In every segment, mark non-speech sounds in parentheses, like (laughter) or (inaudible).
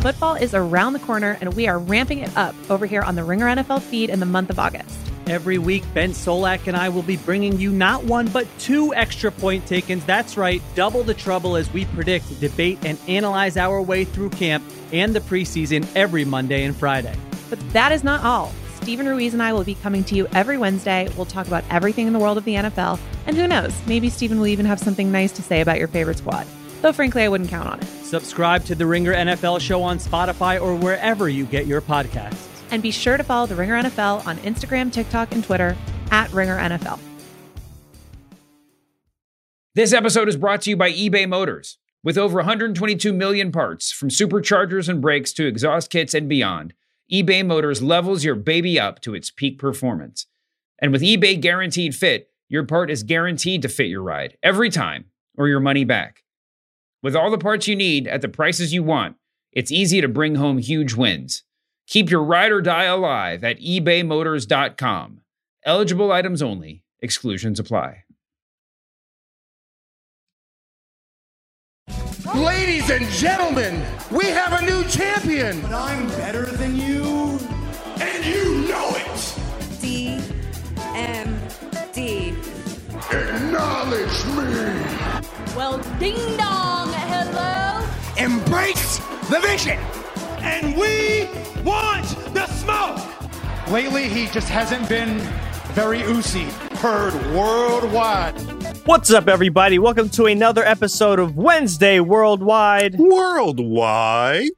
Football is around the corner, and we are ramping it up over here on the Ringer NFL feed in the month of August. Every week, Ben Solak and I will be bringing you not one, but two extra point takens. That's right, double the trouble as we predict, debate, and analyze our way through camp and the preseason every Monday and Friday. But that is not all. Stephen Ruiz and I will be coming to you every Wednesday. We'll talk about everything in the world of the NFL. And who knows, maybe Stephen will even have something nice to say about your favorite squad. Though, frankly, I wouldn't count on it. Subscribe to the Ringer NFL show on Spotify or wherever you get your podcasts. And be sure to follow the Ringer NFL on Instagram, TikTok, and Twitter at Ringer NFL. This episode is brought to you by eBay Motors. With over 122 million parts, from superchargers and brakes to exhaust kits and beyond, eBay Motors levels your baby up to its peak performance. And with eBay Guaranteed Fit, your part is guaranteed to fit your ride every time or your money back. With all the parts you need at the prices you want, it's easy to bring home huge wins. Keep your ride or die alive at ebaymotors.com. Eligible items only, exclusions apply. Ladies and gentlemen, we have a new champion. But I'm better than you. And you know it. Acknowledge me. Well, ding dong, hello. Embrace the vision. And we want the smoke. Lately, he just hasn't been very oozy. Heard worldwide. What's up, everybody? Welcome to another episode of Wednesday Worldwide. Worldwide.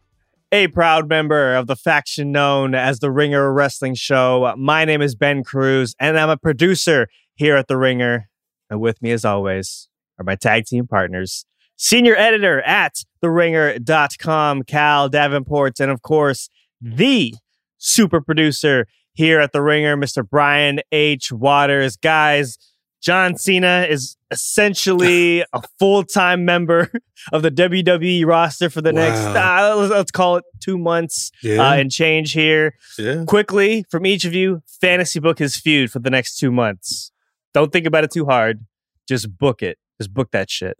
A proud member of the faction known as the Ringer Wrestling Show. My name is Ben Cruz, and I'm a producer here at the Ringer. And with me, as always, are my tag team partners, senior editor at theringer.com, Khal Davenport, and of course, the super producer here at the Ringer, Mr. Brian H. Waters. Guys, John Cena is essentially (laughs) a full time member of the WWE roster for the Wow. next, uh, let's, let's call it two months Yeah. uh, and change here. Yeah. Quickly, from each of you, fantasy book his feud for the next two months. Don't think about it too hard. Just book it. Just book that shit.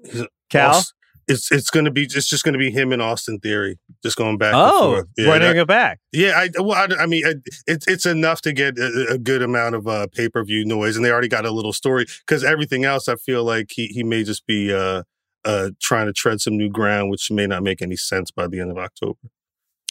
Khal? Aust- It's it's gonna be it's just gonna be him and Austin Theory just going back. and Oh, forth. yeah, running that- it back. yeah. I well, I, I mean, it's it's enough to get a, a good amount of uh, pay per view noise, and they already got a little story because everything else, I feel like he he may just be uh uh trying to tread some new ground, which may not make any sense by the end of October.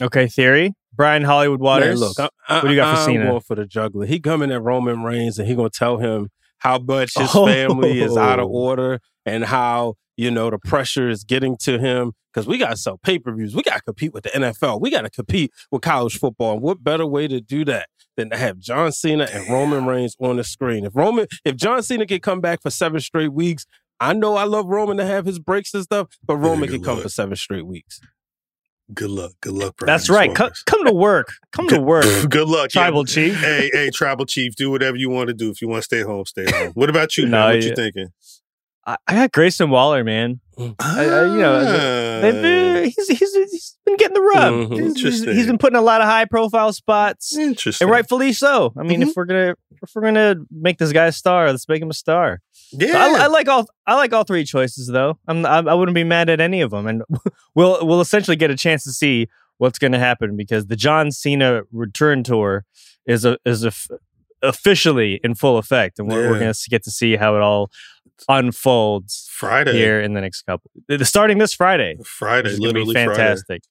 Okay, theory. Brian Hollywood Waters. Man, look, I, I, what do you got for Cena? I'm going for the juggler. He coming at Roman Reigns and he gonna tell him how much his Oh. family is out of (laughs) order and how you know the pressure is getting to him because we got to sell pay per views. We got to compete with the NFL. We got to compete with college football. And what better way to do that than to have John Cena and Roman Reigns on the screen? If Roman, if John Cena can come back for seven straight weeks. I know I love Roman to have his breaks and stuff, but Roman can come luck. for seven straight weeks. Good luck. Good luck. Brian That's right. Come, come to work. Come to work. (laughs) Good luck, yeah. Tribal Chief. (laughs) Hey, hey, tribal chief, do whatever you want to do. If you want to stay home, stay home. What about you? (laughs) No, man? What yeah. you thinking? I, I got Grayson Waller, man. I- I- you know, Ah. They've been- he's, he's, he's been getting the rub. Mhm. He's- he's- he's been putting a lot of high profile spots, Interesting. and rightfully so. I mean, if we're gonna if we're gonna make this guy a star, let's make him a star. Yeah. So I, I like all I like all three choices though. I'm I, I wouldn't be mad at any of them, and (laughs) we'll we'll essentially get a chance to see what's going to happen because the John Cena return tour is a is a, officially in full effect, and we're, we're going to get to see how it all unfolds Friday. here in the next couple. Starting this Friday, Friday, which is gonna be literally Friday. fantastic.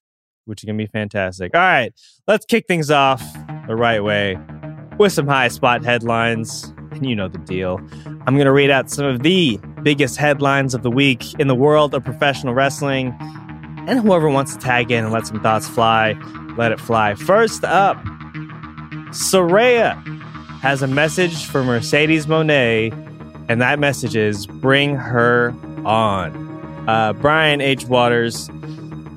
Which is gonna be fantastic. All right, let's kick things off the right way with some high spot headlines. You know the deal. I'm gonna read out some of the biggest headlines of the week in the world of professional wrestling. And whoever wants to tag in and let some thoughts fly, let it fly. First up, Saraya has a message for Mercedes Moné, and that message is bring her on. Uh, Brian H. Waters,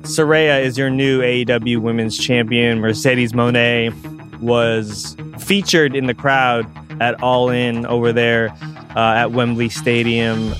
Saraya is your new AEW Women's Champion. Mercedes Moné was featured in the crowd at All In over there uh, at Wembley Stadium.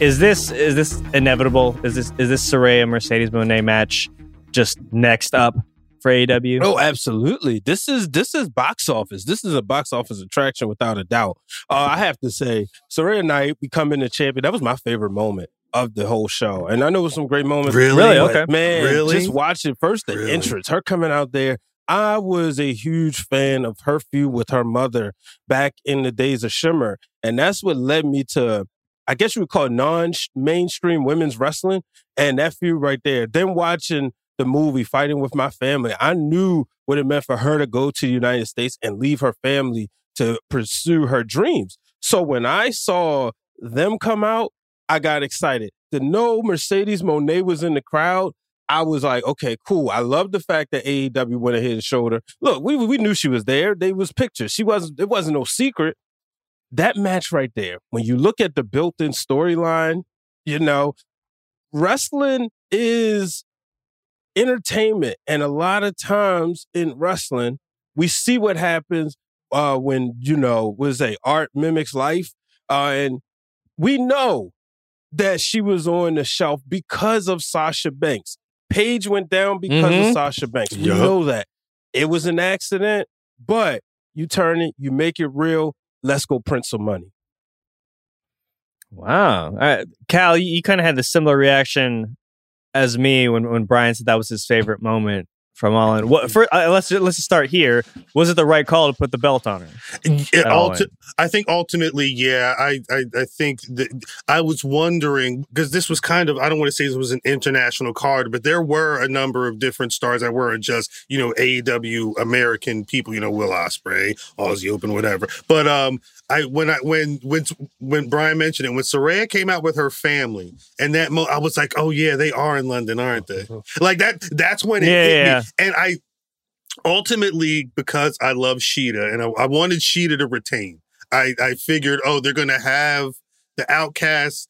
Is this is this inevitable? Is this is this Saraya Mercedes Moné match just next up for AEW? Oh, absolutely. This is this is box office. This is a box office attraction without a doubt. Uh, I have to say, Saraya Knight becoming the champion. That was my favorite moment of the whole show. And I know it was some great moments. Really? Really? Okay. Man, Really? just watching first the Really? entrance, her coming out there. I was a huge fan of her feud with her mother back in the days of Shimmer. And that's what led me to, I guess you would call non mainstream women's wrestling. And that feud right there. Then watching the movie Fighting with My Family, I knew what it meant for her to go to the United States and leave her family to pursue her dreams. So when I saw them come out, I got excited. To know Mercedes Moné was in the crowd, I was like, okay, cool. I love the fact that AEW went ahead and showed her. Look, we we knew she was there. They was pictures. She wasn't. It wasn't no secret. That match right there. When you look at the built-in storyline, you know, wrestling is entertainment, and a lot of times in wrestling, we see what happens uh, when you know was a art mimics life, uh, and we know that she was on the shelf because of Sasha Banks. Paige went down because Mhm. of Sasha Banks. We Yup. know that it was an accident, but you turn it, you make it real. Let's go print some money. Wow. All right. Khal, you, you kind of had the similar reaction as me when, when Brian said that was his favorite moment from All In. What, for, uh, let's, let's just start here. Was it the right call to put the belt on her? Yeah, ulti- I think ultimately, yeah. I I, I think that I was wondering because this was kind of I don't want to say this was an international card, but there were a number of different stars that weren't just you know AEW American people. You know, Will Ospreay, Aussie Open, whatever. But um, I when I when when when Brian mentioned it, when Saraya came out with her family, and that mo- I was like, oh yeah, they are in London, aren't they? (laughs) Like that. That's when it Yeah, hit yeah. me, and I ultimately because I love Shida and I, I wanted Shida to retain. I, I figured, oh, they're gonna have the outcasts.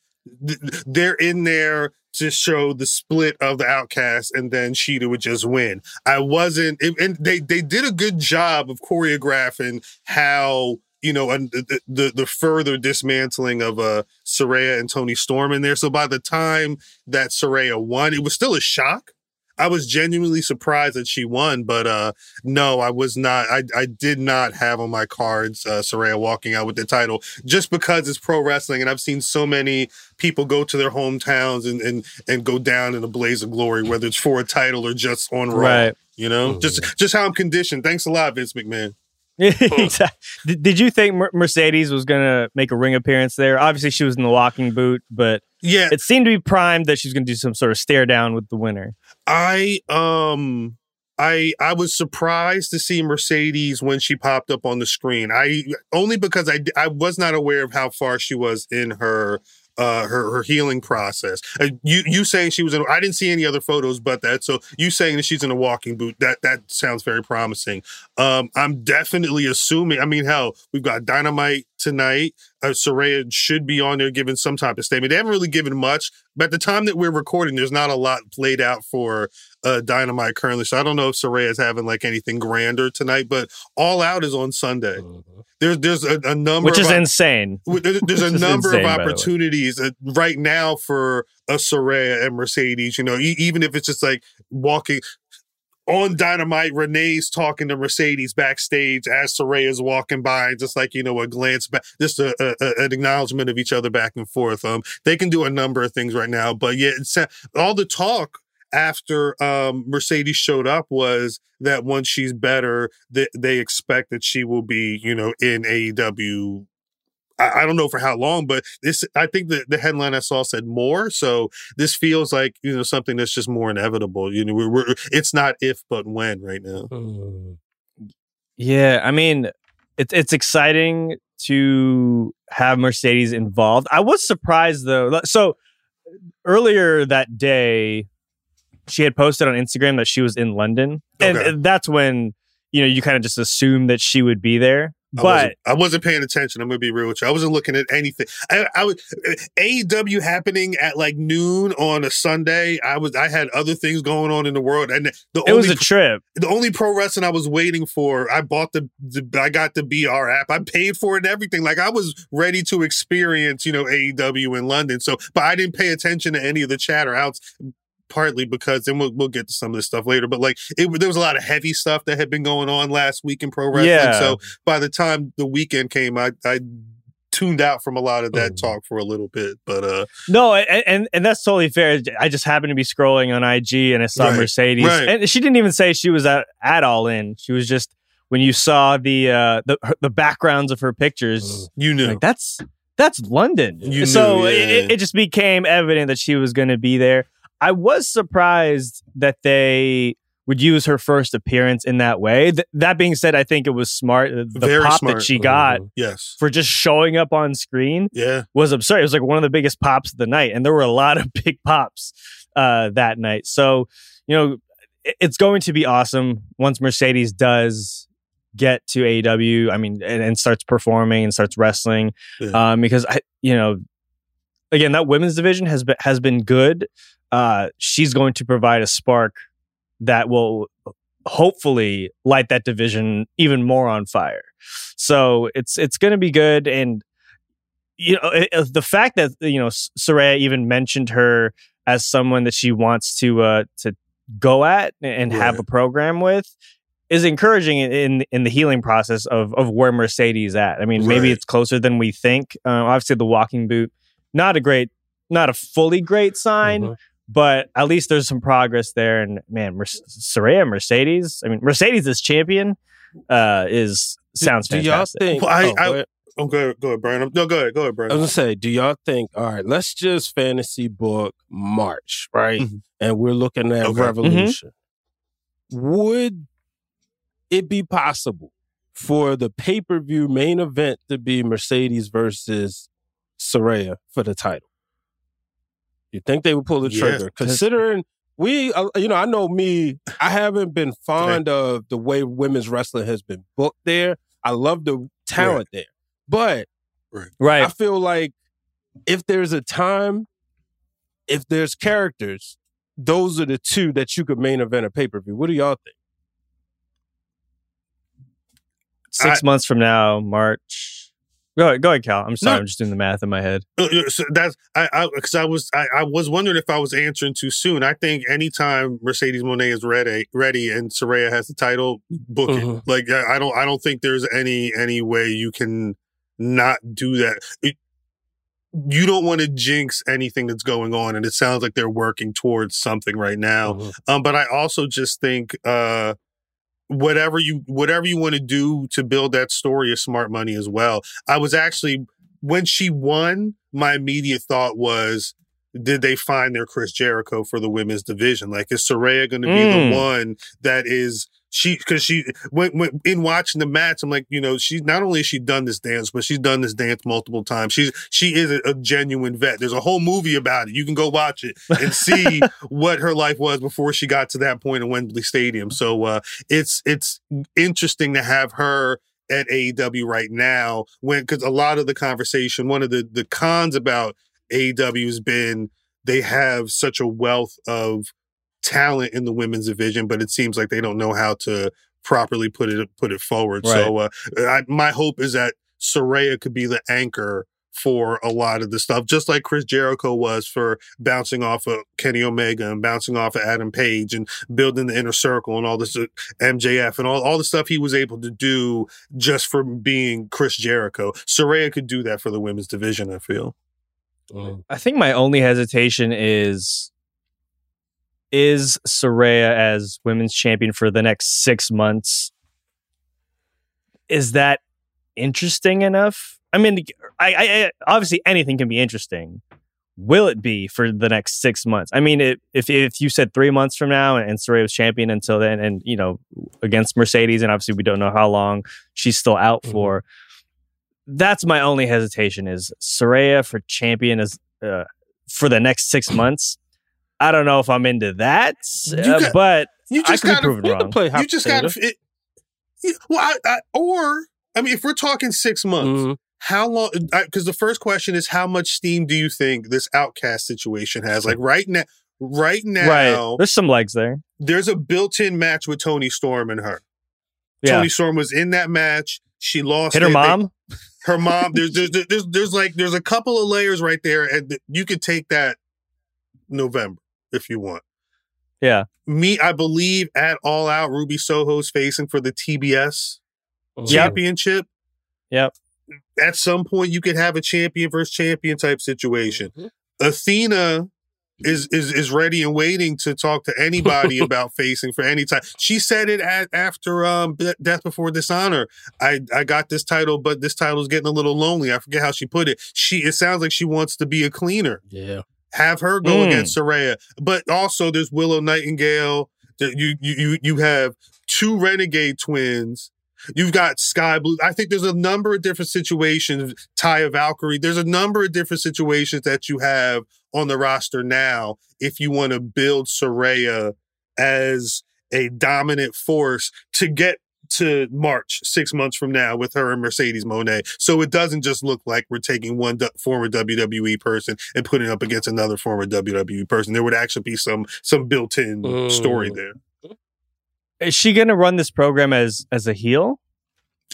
They're in there to show the split of the outcasts, and then Shida would just win. I wasn't, and they they did a good job of choreographing how you know and the, the the further dismantling of uh Saraya and Toni Storm in there. So by the time that Saraya won, it was still a shock. I was genuinely surprised that she won, but uh no, I was not. I I did not have on my cards uh, Saraya walking out with the title just because it's pro wrestling, and I've seen so many people go to their hometowns and and and go down in a blaze of glory, whether it's for a title or just on Raw. Right. You know, just just how I'm conditioned. Thanks a lot, Vince McMahon. (laughs) Exactly. Did, did you think Mercedes was going to make a ring appearance there? Obviously, she was in the walking boot, but Yeah, it seemed to be primed that she's going to do some sort of stare down with the winner. I um I I was surprised to see Mercedes when she popped up on the screen. I only because I I was not aware of how far she was in her uh her her healing process. Uh, you you saying she was in I didn't see any other photos but that. So you saying that she's in a walking boot that that sounds very promising. Um I'm definitely assuming I mean hell, we've got Dynamite tonight. Uh, Saraya should be on there giving some type of statement. They haven't really given much, but at the time that we're recording, there's not a lot played out for uh, Dynamite currently. So I don't know if Saraya is having like anything grander tonight, but All Out is on Sunday. There's there's a, a number Which of is op- insane. w- There's (laughs) a number insane, of by the way. opportunities uh, right now for a Saraya and Mercedes. You know, e- even if it's just like walking on Dynamite, Renee's talking to Mercedes backstage as Saraya's walking by, just like you know, a glance back, just a, a, an acknowledgement of each other back and forth. Um, they can do a number of things right now, but yeah, uh, all the talk after um Mercedes showed up was that once she's better, that they expect that she will be, you know, in AEW. I, I don't know for how long, but this I think the, the headline I saw said more. So this feels like you know something that's just more inevitable. You know, we're, we're it's not if but when right now. Mm. Yeah, I mean, it's it's exciting to have Mercedes involved. I was surprised though. So earlier that day, she had posted on Instagram that she was in London, Okay. and that's when you know you kind of just assume that she would be there. I But wasn't, I wasn't paying attention. I'm gonna be real with you. I wasn't looking at anything. I, I was AEW happening at like noon on a Sunday. I was I had other things going on in the world, and the it only was a trip. the only pro wrestling I was waiting for, I bought the, the I got the BR app. I paid for it and everything. Like I was ready to experience, you know, AEW in London. So, but I didn't pay attention to any of the chatter outs. Partly because, then we'll, we'll get to some of this stuff later, but like it, there was a lot of heavy stuff that had been going on last week in pro wrestling. Yeah. So by the time the weekend came, I, I tuned out from a lot of that talk for a little bit. But uh, No, and, and and that's totally fair. I just happened to be scrolling on IG and I saw Right, Mercedes, right. and she didn't even say she was at, at all in. She was just when you saw the uh, the her- the backgrounds of her pictures, you knew like that's that's London. You so knew, yeah. it, it just became evident that she was going to be there. I was surprised that they would use her first appearance in that way. Th- that being said, I think it was smart. The Very pop smart. that she got yes, for just showing up on screen yeah, was absurd. It was like one of the biggest pops of the night, and there were a lot of (laughs) big pops uh, that night. So, you know, it's going to be awesome once Mercedes does get to AEW. I mean, and, and starts performing and starts wrestling, Yeah. um, because I, you know, again, that women's division has been has been good. Uh, she's going to provide a spark that will hopefully light that division even more on fire. So it's it's going to be good, and you know it, the fact that you know Saraya even mentioned her as someone that she wants to uh to go at and have a program with is encouraging in- in the healing process of of where Mercedes at. I mean, maybe it's closer than we think. Uh, obviously, the walking boot not a great, not a fully great sign. Mhm. But at least there's some progress there, and man, Mer- Saraya Mercedes. I mean, Mercedes as champion uh, is sounds do y'all fantastic. think? Well, I- oh, I- go ahead. oh, go ahead, go ahead, Brian. No, go ahead, go ahead, Brian. I was gonna say, do y'all think? All right, let's just fantasy book March, right? Mhm. And we're looking at Okay. Revolution. Would it be possible for the pay per view main event to be Mercedes versus Saraya for the title? You think they would pull the Yeah. trigger? Considering we, uh, you know, I know me, I haven't been fond of the way women's wrestling has been booked there. I love the talent there, but right, I feel like if there's a time, if there's characters, those are the two that you could main event a pay per view. What do y'all think? Six months from now, March. Go ahead, go ahead, Khal. I'm sorry, No. I'm just doing the math in my head. Uh, uh, so that's I I because I was I, I was wondering if I was answering too soon. I think anytime Mercedes Moné is ready ready and Saraya has the title, book Mhm. it. Like I I don't I don't think there's any any way you can not do that. It- you don't want to jinx anything that's going on, and it sounds like they're working towards something right now. Mhm. Um, but I also just think uh, whatever you whatever you want to do to build that story of smart money as well. I was actually when she won, my immediate thought was, did they find their Chris Jericho for the women's division? Like, is Saraya going to be Mm. the one that is she? Because she when, when in watching the match, I'm like, you know, she's not only has she done this dance, but she's done this dance multiple times. She's she is a, a genuine vet. There's a whole movie about it. You can go watch it and see (laughs) what her life was before she got to that point in Wembley Stadium. So uh, it's it's interesting to have her at AEW right now when because a lot of the conversation, one of the the cons about AEW has been they have such a wealth of talent in the women's division, but it seems like they don't know how to properly put it put it forward. So uh, I, my hope is that Saraya could be the anchor for a lot of the stuff, just like Chris Jericho was for bouncing off of Kenny Omega and bouncing off of Adam Page and building the inner circle and all this uh, MJF and all, all the stuff he was able to do just from being Chris Jericho. Saraya could do that for the women's division, I feel. I think my only hesitation is is Saraya as women's champion for the next six months. Is that interesting enough? I mean, I, I, I obviously anything can be interesting. Will it be for the next six months? I mean, it, if if you said three months from now and Saraya was champion until then, and you know against Mercedes, and obviously we don't know how long she's still out Mhm. for. That's my only hesitation is Saraya for champion is uh, for the next six months. I don't know if I'm into that, uh, got- but You I just could be gotta proven We can wrong. play you just got potato. to. Yeah, well, I, I, or I mean, if we're talking six months, Mhm. how long? Because the first question is, how much steam do you think this outcast situation has? Like right now, right now, right, there's some legs there. there's a built-in match with Toni Storm and her. Yeah, Toni Storm was in that match. She lost. hit her They- they- mom. (laughs) her mom. (laughs) There's, there's there's there's like there's a couple of layers right there, and you could take that November if you want. Yeah. Me, I believe at All Out, Ruby Soho's facing for the TBS Mhm. Championship. Yep. at some point you could have a champion versus champion type situation. Athena is is is ready and waiting to talk to anybody (laughs) about facing for any time. She said it at, after um Be- Death Before Dishonor. I I got this title, but this title is getting a little lonely. I forget how she put it. She it sounds like she wants to be a cleaner. Yeah. Have her go Mm. against Saraya. But also there's Willow Nightingale. You you you you have two Renegade twins. You've got Skye Blue. I think there's a number of different situations. Taya Valkyrie. There's a number of different situations that you have on the roster now. If you want to build Saraya as a dominant force to get to March six months from now with her and Mercedes Moné, so it doesn't just look like we're taking one du- former WWE person and putting up against another former WWE person. There would actually be some some built-in story Mm. there. Is she going to run this program as as a heel,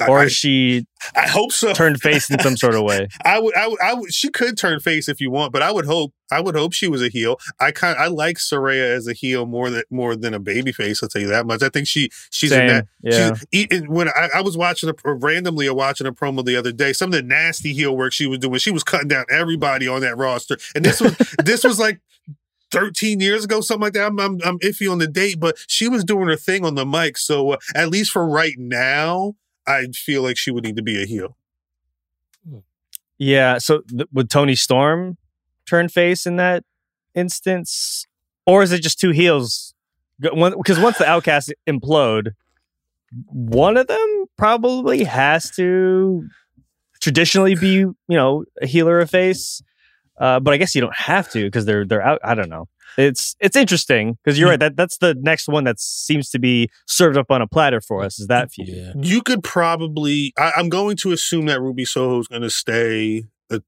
or I- she I hope so. turned face in some sort of way? (laughs) I would, I would, I would. She could turn face if you want, but I would hope, I would hope she was a heel. I kind, I like Saraya as a heel more than more than a baby face. I'll tell you that much. I think she, she's in that. yeah. She's, when I, I was watching a, randomly watching a promo the other day, some of the nasty heel work she was doing, she was cutting down everybody on that roster, and this was, (laughs) this was like. 13 years ago, something like that. I'm, I'm, I'm iffy on the date, but she was doing her thing on the mic. So, uh, at least for right now, I feel like she would need to be a heel. Yeah. So th- would Toni Storm turn face in that instance, or is it just two heels? Because once the Outcasts implode, one of them probably has to traditionally be, you know, a healer a face. Uh, but I guess you don't have to because they're they're out. I don't know. It's it's interesting because you're right. That that's the next one that seems to be served up on a platter for us. Is that feud? Yeah. You could probably. I, I'm going to assume that Ruby Soho is going to stay a,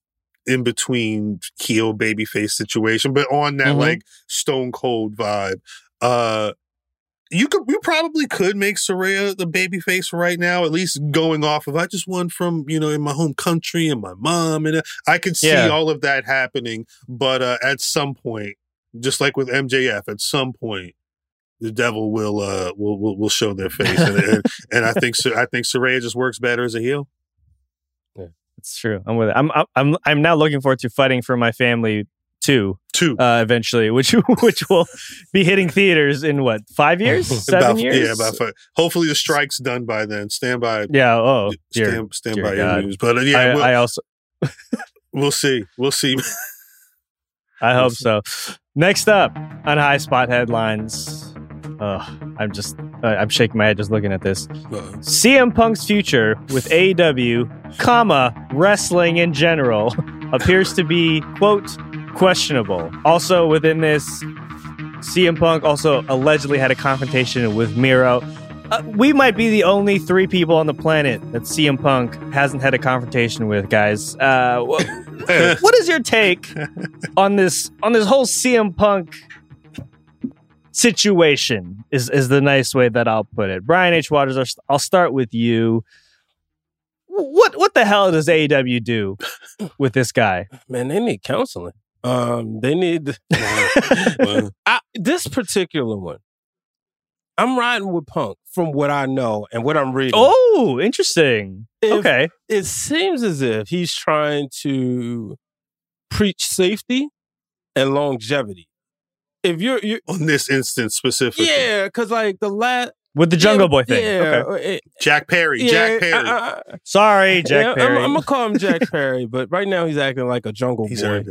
in between heel babyface situation, but on that Mhm. like Stone Cold vibe. Uh, you could. You probably could make Saraya the babyface right now. At least going off of I just won from you know in my home country and my mom, and uh, I could see Yeah. all of that happening. But uh, at some point, just like with MJF, at some point. The devil will uh will will, will show their face, and, and, (laughs) and I think I think Saraya just works better as a heel. Yeah, it's true. I'm with it. I'm I'm I'm now looking forward to fighting for my family too. Two. Uh, eventually, which (laughs) which will be hitting theaters in what five (laughs) years, seven about, years? Yeah, about five. Hopefully the strike's done by then. Stand by. Yeah. Oh, dear, stand stand dear by God. your news. But uh, yeah, I, we'll, I also we'll see. We'll see. I hope so. Next up on High Spot headlines. Oh, I'm just I- I'm shaking my head just looking at this. CM Punk's future with AEW, comma wrestling in general, (laughs) appears to be quote questionable. Also within this, CM Punk also allegedly had a confrontation with Miro. Uh, we might be the only three people on the planet that CM Punk hasn't had a confrontation with, guys. Uh, wh- (laughs) what is your take on this on this whole CM Punk situation? Is is the nice way that I'll put it. Brian H. Waters, I'll- I'll start with you. What what the hell does AEW do with this guy? Man, they need counseling. Um, they need (laughs) (laughs) I, this particular one. I'm riding with Punk from what I know and what I'm reading. Oh, interesting. If- okay. It seems as if he's trying to preach safety and longevity. If you're, you're On this instance specifically, yeah, because like the last With the Jungle Boy thing. Yeah, Okay. Uh, it- Jack Perry. yeah, Jack Perry. I- I- Sorry, Jack yeah, Perry. I'm, I'm gonna call him Jack (laughs) Perry, but right now he's acting like a Jungle He's Boy.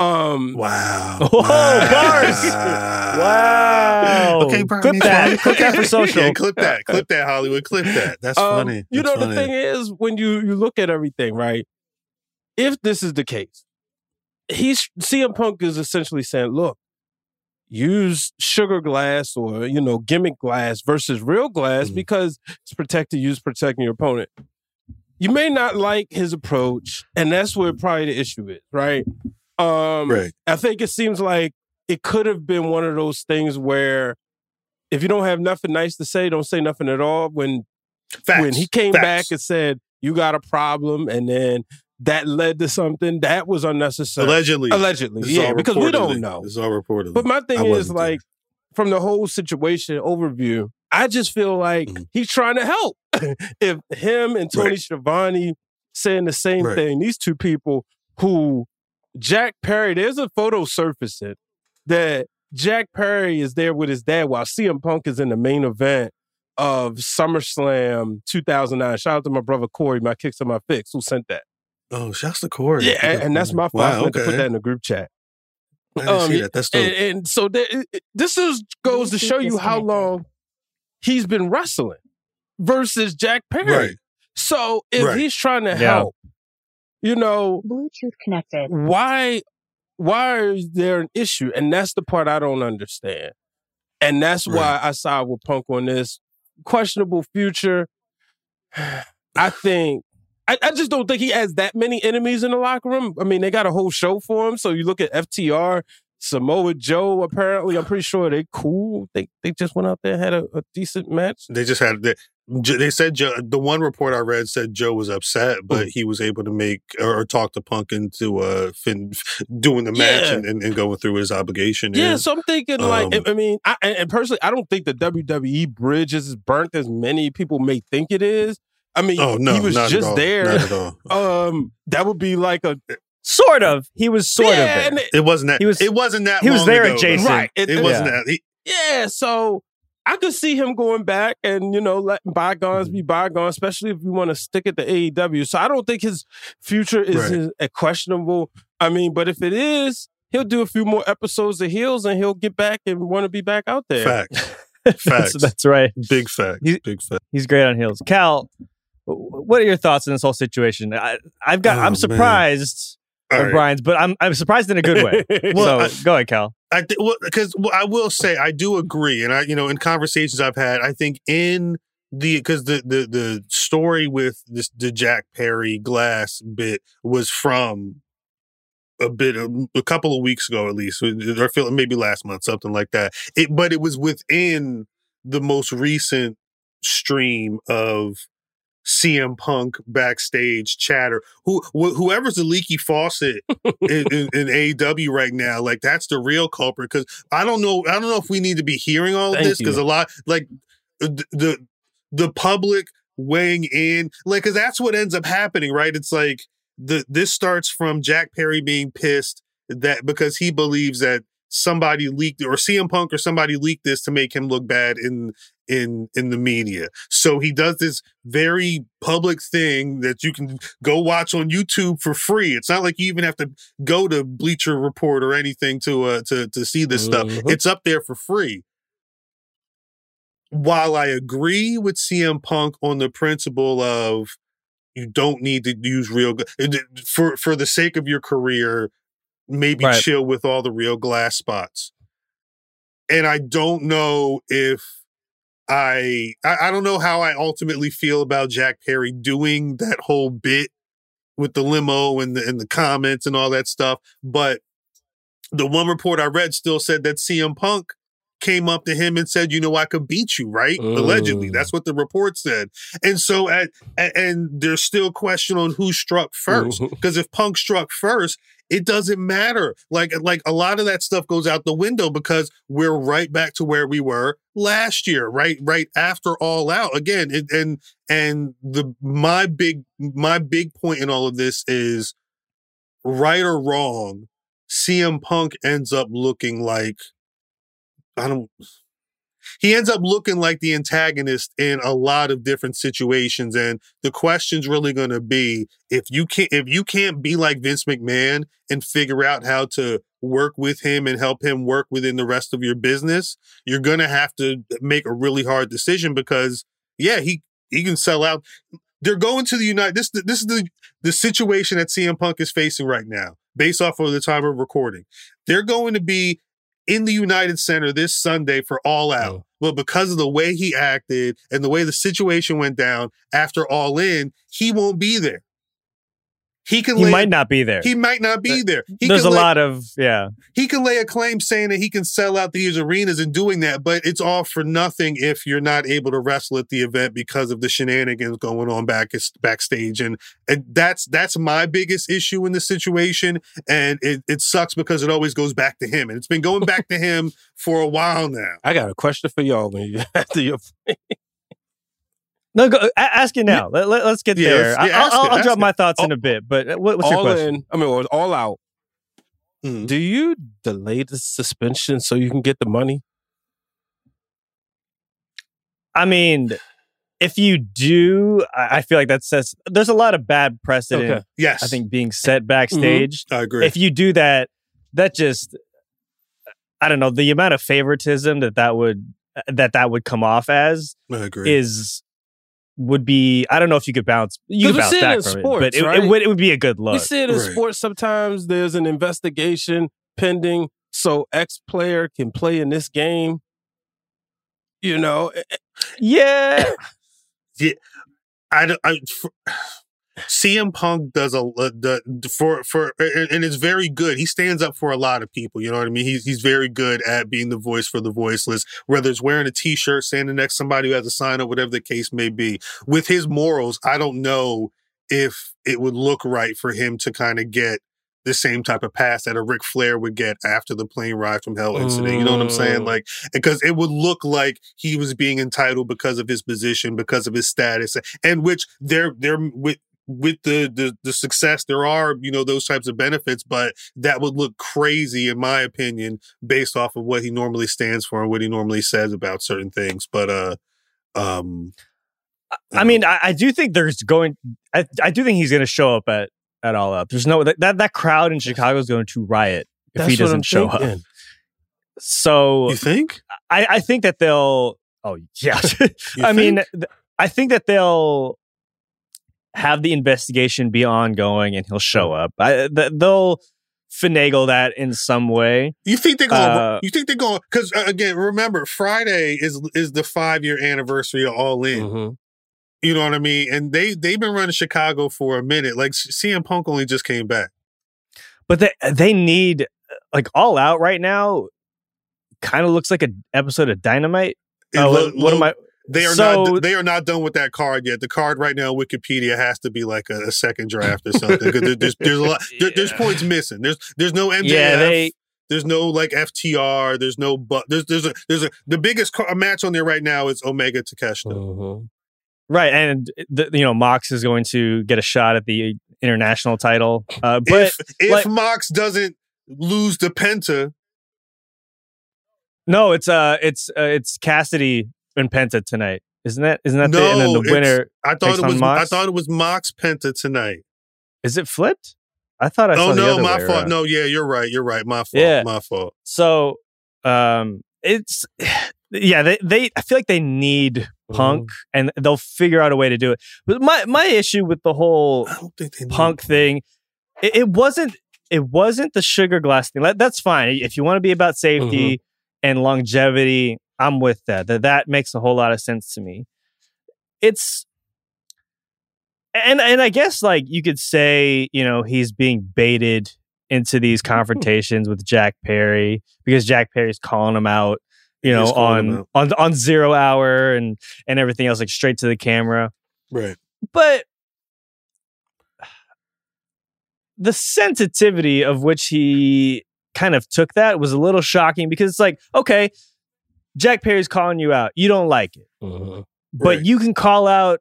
Earned it. Um, Wow. (laughs) Whoa, bars. Wow. Okay, Brian Clip that. Waters. Clip that for (laughs) social. Yeah, clip that. Clip that, Hollywood. Clip that. That's Um, funny. You That's know, the thing is, when you you look at everything, right? If this is the case, he's CM Punk is essentially saying, "Look, use sugar glass or you know gimmick glass versus real glass Mhm. because it's protected. Use protecting your opponent." You may not like his approach, and that's where probably the issue is, right? Um, Right. I think it seems like it could have been one of those things where if you don't have nothing nice to say, don't say nothing at all. When Facts. when he came Facts. back and said, You got a problem, and then that led to something that was unnecessary. allegedly. Allegedly, yeah, because we don't know. It's all reported. But my thing is there. like from the whole situation overview, I just feel like Mhm. he's trying to help. (laughs) if him and Tony Right. Schiavone saying the same Right. thing. These two people who Jack Perry, there's a photo surfacing that Jack Perry is there with his dad while CM Punk is in the main event of SummerSlam 2009. Shout out to my brother Corey, my kicks and my fix, who sent that. Oh, shouts to Corey. Yeah, and, and that's my fault. I Wow, meant to put that in the group chat. I didn't see Um, that. That's dope. And, and so there, it- it- this is goes to show you how long he's been wrestling versus Jack Perry. Right. So if Right. he's trying to Yeah. help, you know, Bluetooth connected. why why is there an issue? And that's the part I don't understand. And that's why I side with Punk on this. Questionable future. (sighs) I think I, I just don't think he has that many enemies in the locker room. I mean, they got a whole show for him. So you look at FTR, Samoa Joe, apparently, I'm pretty sure they cool. They they just went out there and had a, a decent match. They just had they, they said Joe, the one report I read said Joe was upset, but he was able to make or, or talk to Punk into uh fin, (laughs) doing the match Yeah. and, and, and going through his obligation. Yeah, so I'm thinking like, Um, I I mean, I, and and personally, I don't think the WWE bridge is as burnt as many people may think it is. I mean, oh no, he was not at just all. there. Not at all. Um, that would be like a Sort of. He was sort yeah, of it- It wasn't that. He was- It wasn't that. he was there ago, adjacent. though. right. It, It- wasn't yeah. that. He, yeah, so I could see him going back and you know letting bygones be bygones, especially if you want to stick at the AEW. So I don't think his future is Right. is- uh, questionable. I mean, but if it is, he'll do a few more episodes of Heels and he'll get back and want to be back out there. Facts. (laughs) that's, that's right. Big fact. He's- Big fact. He's great on heels. Khal, what are your thoughts on this whole situation? I, I've got. Oh, I'm surprised All right. Brian's, but I'm I'm surprised in a good way. (laughs) Well, so I- go ahead, Khal. I think well, because well, I will say I do agree, and I you know in conversations I've had, I think in the because the the the story with this the Jack Perry glass bit was from a bit of, a couple of weeks ago at least, or feel maybe last month, something like that. It but it was within the most recent stream of CM Punk backstage chatter. Who wh- whoever's the leaky faucet (laughs) in, in, in AEW right now, like that's the real culprit. Because I don't know, I don't know if we need to be hearing all of Thank this because a lot, like the the, the public weighing in, like because that's what ends up happening, right? It's like the this starts from Jack Perry being pissed that because he believes that somebody leaked or CM Punk or somebody leaked this to make him look bad in in in the media. So he does this very public thing that you can go watch on YouTube for free. It's not like you even have to go to Bleacher Report or anything to uh, to to see this stuff. Mhm. It's up there for free. While I agree with CM Punk on the principle of you don't need to use real gla- for for the sake of your career, maybe Right. chill with all the real glass spots. And I don't know if I, I I don't know how I ultimately feel about Jack Perry doing that whole bit with the limo and the and the comments and all that stuff. But the one report I read still said that CM Punk came up to him and said, "You know, I could beat you." Right? Allegedly, Mm. that's what the report said. And so, at, a- and there's still question on who struck first because (laughs) if Punk struck first, it doesn't matter. Like like a lot of that stuff goes out the window because we're right back to where we were last year, right? Right after all out again. It, and and the my big my big point in all of this is right or wrong, CM Punk ends up looking like I don't he ends up looking like the antagonist in a lot of different situations and the question's really going to be if you can't if you can't be like Vince McMahon and figure out how to work with him and help him work within the rest of your business you're going to have to make a really hard decision because yeah he he can sell out. They're going to the United this this is the the situation that CM Punk is facing right now based off of the time of recording. They're going to be in the United Center this Sunday for All Out. Oh. But because of the way he acted and the way the situation went down after All In, he won't be there. He can He lay might not be there. He might not be there. He There's a lay- lot of yeah. he can lay a claim saying that he can sell out these arenas and doing that, but it's all for nothing if you're not able to wrestle at the event because of the shenanigans going on back backstage. And, and that's that's my biggest issue in the situation. And it, it sucks because it always goes back to him. And it's been going back to him (laughs) for a while now. I got a question for y'all after (laughs) your No, go, a- ask it now. Let, let, us get Yeah, there. let's- I- yeah, I'll, I'll, it, I'll drop it. my thoughts in a bit. But what, what's your all question? in. I mean, or all out. Mhm. Do you delay the suspension so you can get the money? I mean, if you do, I I feel like that says there's a lot of bad precedent. Okay. Yes, I think being set backstage. I agree. If you do that, that just I don't know the amount of favoritism that that would that that would come off as I agree. is would be I don't know if you could bounce you could bounce see it back in from sports, it, but it, right? it would it would be a good look. We see it in Right. sports sometimes. There's an investigation pending, so X player can play in this game. You know, eh, eh, Yeah, (coughs) I, don't- I for, CM Punk does a uh, the for for and and it's very good. He stands up for a lot of people. You know what I mean? He's he's very good at being the voice for the voiceless. Whether it's wearing a T-shirt, standing next to somebody who has a sign up, whatever the case may be. With his morals, I don't know if it would look right for him to kind of get the same type of pass that a Ric Flair would get after the plane ride from hell incident. You know what I'm saying? Mm. Like because it would look like he was being entitled because of his position, because of his status, and which they're they're with with the, the the success there are you know those types of benefits but that would look crazy in my opinion based off of what he normally stands for and what he normally says about certain things but uh um I mean, I, I do think there's going. I, I do think he's going to show up at at all out. There's no that that, that crowd in Chicago is going to riot if he doesn't show up. So you think I, I think that they'll. Oh yeah, (laughs) You I mean, think? th- I think that they'll have the investigation be ongoing, and he'll show up. I, th- they'll finagle that in some way. You think they're going? Uh, you think they're going? Because uh, again, remember Friday is is the five year anniversary of All In. Mhm. You know what I mean? And they they've been running Chicago for a minute. Like CM Punk only just came back. But they they need like all out right now. Kind of looks like an episode of Dynamite. And Uh, lo- what, what am I? They are So- not. They are not done with that card yet. The card right now, Wikipedia has to be like a, a second draft or something. Because there, there's there's a lot. (laughs) There, there's points missing. There's there's no MJF. Yeah, they- there's no like FTR. There's no but. There's there's a there's a the biggest car, match on there right now is Omega Takeshita. Mhm. Right, and the, you know Mox is going to get a shot at the international title. Uh, but if if like- Mox doesn't lose the Penta, no, it's uh, it's uh, it's Cassidy and Penta tonight, isn't that? Isn't that no, the, and then the winner I thought it was. I thought it was Mox Penta tonight. is it flipped? I thought I saw oh the no, my way fault. around. No, yeah, you're right. You're right. My fault. Yeah. My fault. So, um, it's (sighs) yeah, they they I feel like they need Punk, and they'll figure out a way to do it. But my my issue with the whole I don't think they need Punk thing, it, it wasn't it wasn't the sugar glass thing. That's fine if you want to be about safety and longevity. I'm with that. That that makes a whole lot of sense to me. It's and and I guess like you could say, you know, he's being baited into these (laughs) confrontations with Jack Perry because Jack Perry's calling him out, you know, is calling him on out. on on zero hour and and everything else, like straight to the camera. Right. But the sensitivity of which he kind of took that was a little shocking because it's like, okay, Jack Perry's calling you out. You don't like it. Mhm. But Right. you can call out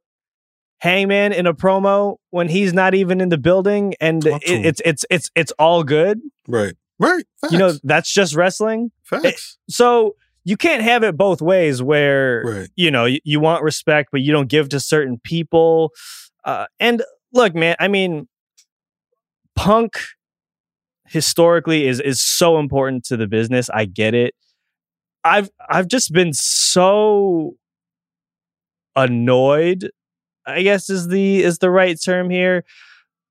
Hangman in a promo when he's not even in the building and it, it's it's it's it's all good. Right. Right. Facts. You know, that's just wrestling. facts. So you can't have it both ways where Right. you know you, you want respect but you don't give to certain people. Uh, and look, man, I mean punk historically is is so important to the business. I get it. I've I've just been so annoyed, I guess is the is the right term here,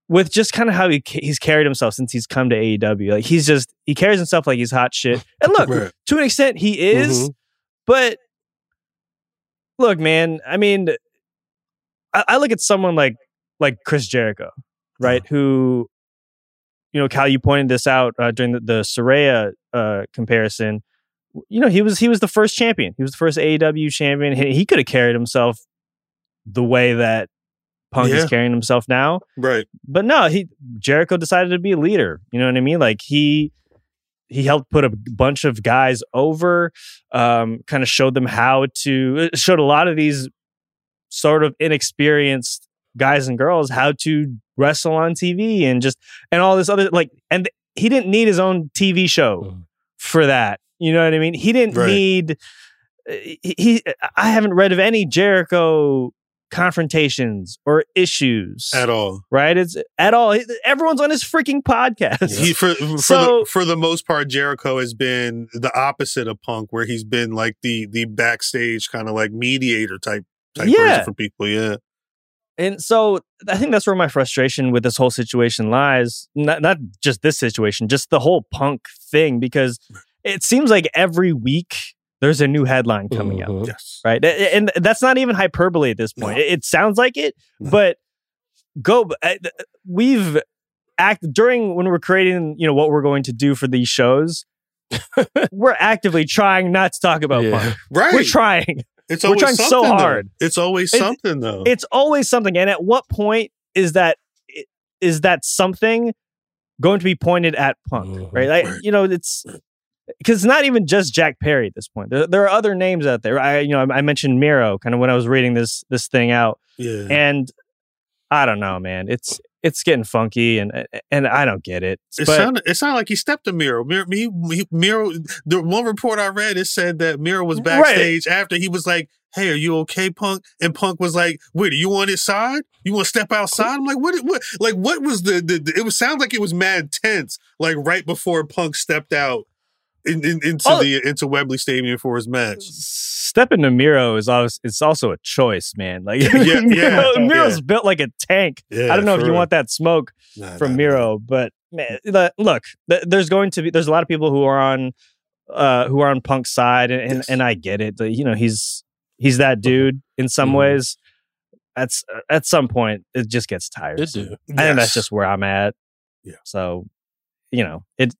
with just kind of how he he's carried himself since he's come to AEW. Like he's just he carries himself like he's hot shit. (laughs) And look, Right. to an extent he is, but look, man, I mean, I, I look at someone like like Chris Jericho, right? Who, you know, Khal, you pointed this out uh, during the, the Saraya uh, comparison. You know, he was he was the first champion. He was the first AEW champion. He, he could have carried himself the way that Punk Yeah. is carrying himself now. Right. But no, he Jericho decided to be a leader. You know what I mean? Like he he helped put a bunch of guys over, um, kind of showed them how to showed a lot of these sort of inexperienced guys and girls how to wrestle on TV and just and all this other like and he didn't need his own TV show for that. You know what I mean? He didn't Right. need uh, he, he I haven't read of any Jericho confrontations or issues at all. right? It's at all. Everyone's on his freaking podcast. He for (laughs) for, So- the, for the most part, Jericho has been the opposite of Punk, where he's been like the the backstage kind of like mediator type type Yeah. person for people. Yeah, And so I think that's where my frustration with this whole situation lies. Not not just this situation, just the whole punk thing, because it seems like every week there's a new headline coming out. Mhm. yes, Right. And that's not even hyperbole at this point. No. It it sounds like it, No. but go uh, we've act during when we're creating, you know, what we're going to do for these shows. (laughs) we're actively trying not to talk about Yeah. punk. right. We're trying. it's we're trying so something, though. hard. It's always It- something though. it's always something and at what point is that is that something going to be pointed at punk Mhm. right like Right. you know it's because it's not even just jack perry at this point there, there are other names out there i you know I, I mentioned miro kind of when i was reading this this thing out yeah, and i don't know man it's it's getting funky and and i don't get it It but sounded it sounded like he stepped to Miro. Miro, he, he, Miro the one report I read it said that Miro was Right. backstage after he was like, "Hey, are you okay, Punk?" And Punk was like, "Wait, are you on his side? You want to step outside?" I'm like, "What? What? Like, what was the, the, the- It was sounds like it was mad tense, like right before Punk stepped out in, in, into Oh. the into Wembley Stadium for his match." stepping to miro is always it's also a choice man like Yeah, Miro- yeah, (laughs) miro's yeah. built like a tank Yeah, i don't know if you real. want that smoke Nah, from nah, Miro, but man, look, there's going to be there's a lot of people who are on uh who are on Punk's side, and and, Yes. And I get it. You know, he's he's that dude in some Mm-hmm. Mhm. ways. That's at some point it just gets tired. It do. I think that's just where I'm at. Yeah. So, you know, it.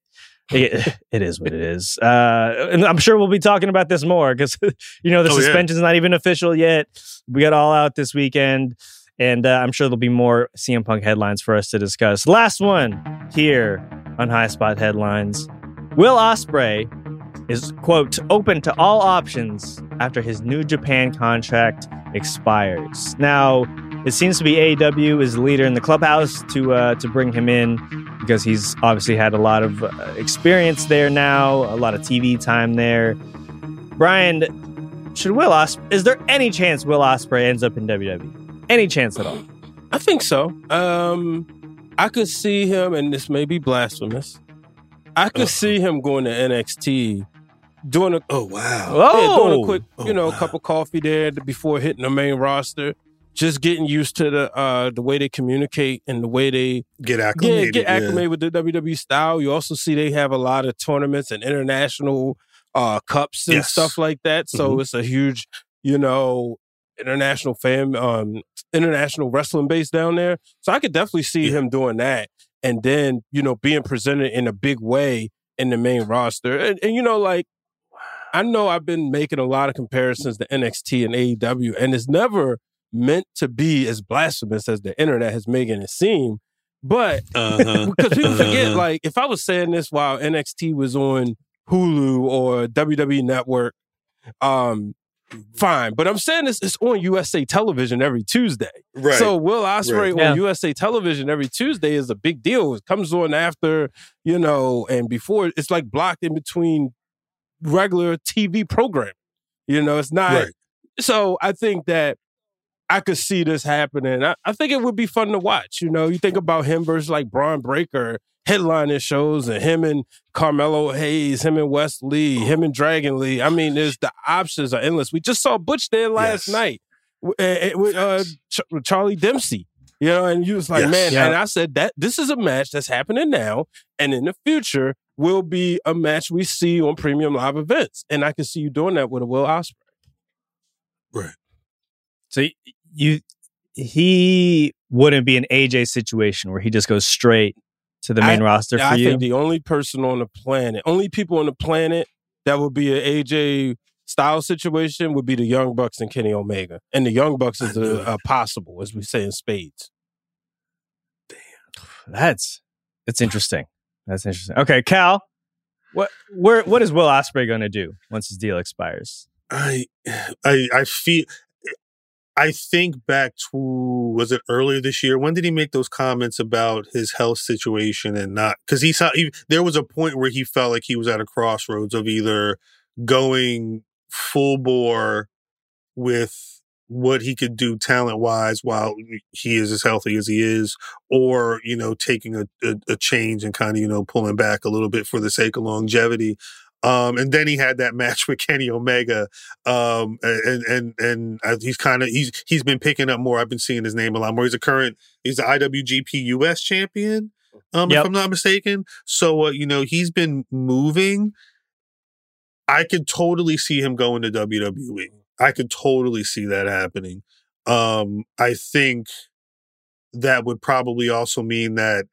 It, (laughs) it is what it is. Uh, and I'm sure we'll be talking about this more because, (laughs) you know, the Oh, yeah. not even official yet. We got all out this weekend. And uh, I'm sure there'll be more CM Punk headlines for us to discuss. Last one here on High Spot Headlines. Will Ospreay is, quote, open to all options after his New Japan contract expires. Now, it seems to be AEW is the leader in the clubhouse to uh, to bring him in because he's obviously had a lot of uh, experience there now, a lot of TV time there. Brian, should Will Ospreay, is there any chance Will Ospreay ends up in WWE? Any chance at all? I think so. Um, I could see him, and this may be blasphemous. I could Uh-oh. see him going to NXT, doing a Oh wow! yeah, doing Oh, a quick, Oh, you know, wow. cup of coffee there before hitting the main roster. Just getting used to the uh the way they communicate and the way they Get acclimated. yeah, get acclimated with the WWE style. You also see they have a lot of tournaments and international uh cups and Yes. stuff like that. So Mhm. it's a huge, you know, international fan um international wrestling base down there. So I could definitely see Yeah. him doing that and then, you know, being presented in a big way in the main roster. And, and you know, like I know I've been making a lot of comparisons to NXT and AEW, and it's never meant to be as blasphemous as the internet has making it seem. But Uh-huh. (laughs) because people forget, Uh-huh. like, if I was saying this while NXT was on Hulu or WWE Network, um, fine. But I'm saying this, it's on USA Television every Tuesday. right. So Will Ospreay Right. Yeah. on USA Television every Tuesday is a big deal. It comes on after, you know, and before it's like blocked in between regular TV program. You know, it's not. Right. So I think that I could see this happening. I, I think it would be fun to watch. You know, you think about him versus like Bron Breakker headlining shows and him and Carmelo Hayes, him and Wes Lee, him and Dragon Lee. I mean, there's the options are endless. We just saw Butch there last Yes. night with uh, Ch- Charlie Dempsey. You know, and you was like, Yes. man, Yeah. and I said that this is a match that's happening now, and in the future will be a match we see on premium live events. And I can see you doing that with a Will Ospreay. So you, he wouldn't be an AJ situation where he just goes straight to the main roster for I you. I think the only person on the planet, only people on the planet that would be an AJ style situation would be the Young Bucks and Kenny Omega. And the Young Bucks is a, a possible, as we say in spades. Damn, that's that's interesting. That's interesting. Okay, Khal, what where what is Will Ospreay going to do once his deal expires? I (sighs) I I feel I think back to was it earlier this year? When did he make those comments about his health situation and not because he saw he, there was a point where he felt like he was at a crossroads of either going full bore with what he could do talent wise while he is as healthy as he is, or you know taking a, a, a change and kind of you know pulling back a little bit for the sake of longevity. Um, and then he had that (laughs) match with Kenny Omega, um, and and and he's kind of he's he's been picking up more. I've been seeing his name a lot more. He's a current he's the IWGP US champion, um, yep. if I'm not mistaken. So uh, you know he's been moving. I could totally see him going to WWE. I could totally see that happening. Um, I think that would probably also mean that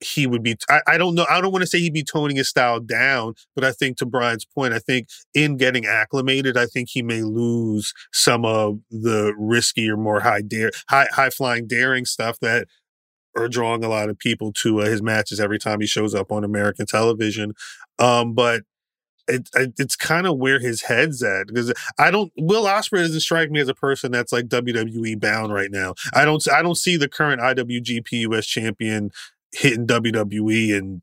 he would be I, I, don't know i don't want to say he'd be toning his style down but i think to brian's point i think in getting acclimated i think he may lose some of the riskier more high dare high high flying daring stuff that are drawing a lot of people to uh, his matches every time he shows up on american television um, but it, it, it's kind of where his head's at because I don't Will Ospreay doesn't strike me as a person that's like WWE bound right now. I don't I don't see the current IWGP US champion hitting WWE in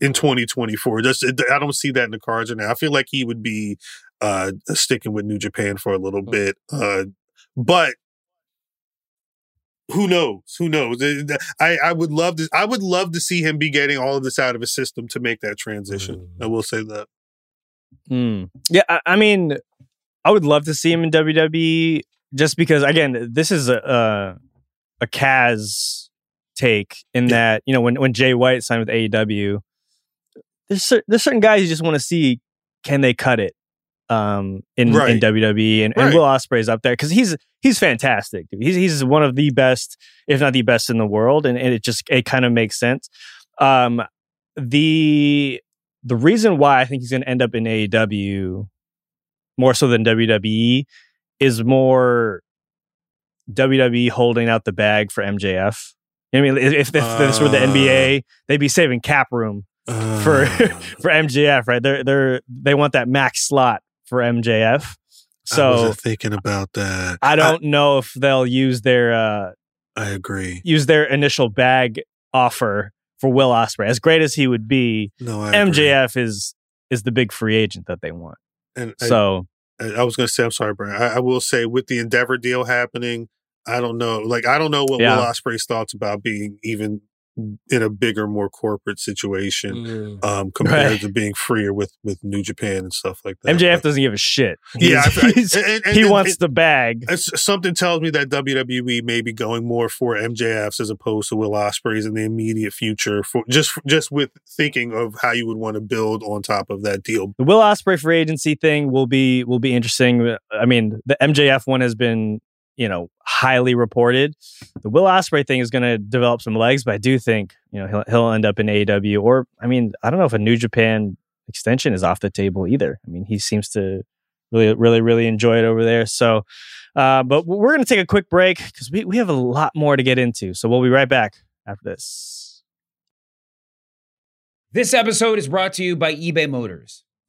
in 2024. Just I don't see that in the cards right now. I feel like he would be uh, sticking with New Japan for a little mm. bit, uh, but who knows? Who knows? I, I would love to. I would love to see him be getting all of this out of his system to make that transition. Mm. I will say that. Mm. Yeah, I, I, mean, I would love to see him in WWE just because, again, this is a a, a Kaz take in yeah. that you know when when Jay White signed with AEW, there's cer- there's certain guys you just want to see can they cut it um in right. in WWE and, right. and Will Ospreay's up there because he's he's fantastic. Dude. He's he's one of the best, if not the best in the world, and, and it just it kind of makes sense. Um, the the reason why I think he's going to end up in AEW more so than WWE is more WWE holding out the bag for MJF. I mean, if, if this were the NBA, uh. they'd be saving cap room uh, (laughs) for for MJF, right? They're they're they want that max slot for MJF. So I thinking about that. I don't I, know if they'll use their. uh I agree. Use their initial bag offer for Will Ospreay, As great as he would be, no, I MJF agree. is is the big free agent that they want. And so I, I was going to say, I'm sorry, Brian. I, I will say with the Endeavor deal happening, I don't know. Like I don't know what yeah. Will Ospreay's thoughts about being even in a bigger, more corporate situation mm. um, (laughs) compared right. to being freer with with New Japan and stuff like that. MJF but, doesn't give a shit. He's, (laughs) yeah, I, and, and, he and, wants the bag. Something tells me that WWE may be going more for MJF's as opposed to Will Ospreays in the immediate future. For just just with thinking of how you would want to build on top of that deal. The Will Ospreay free agency thing will be will be interesting. I mean, the MJF one has been you know, highly reported. The Will Ospreay thing is going to develop some legs, but I do think you know he'll he'll end up in AEW. Or I mean, I don't know if a New Japan extension is off the table either. I mean, he seems to really, really, really enjoy it over there. So, uh, but we're going to take a quick break because we we have a lot more to get into. So we'll be right back after this. This episode is brought to you by eBay Motors.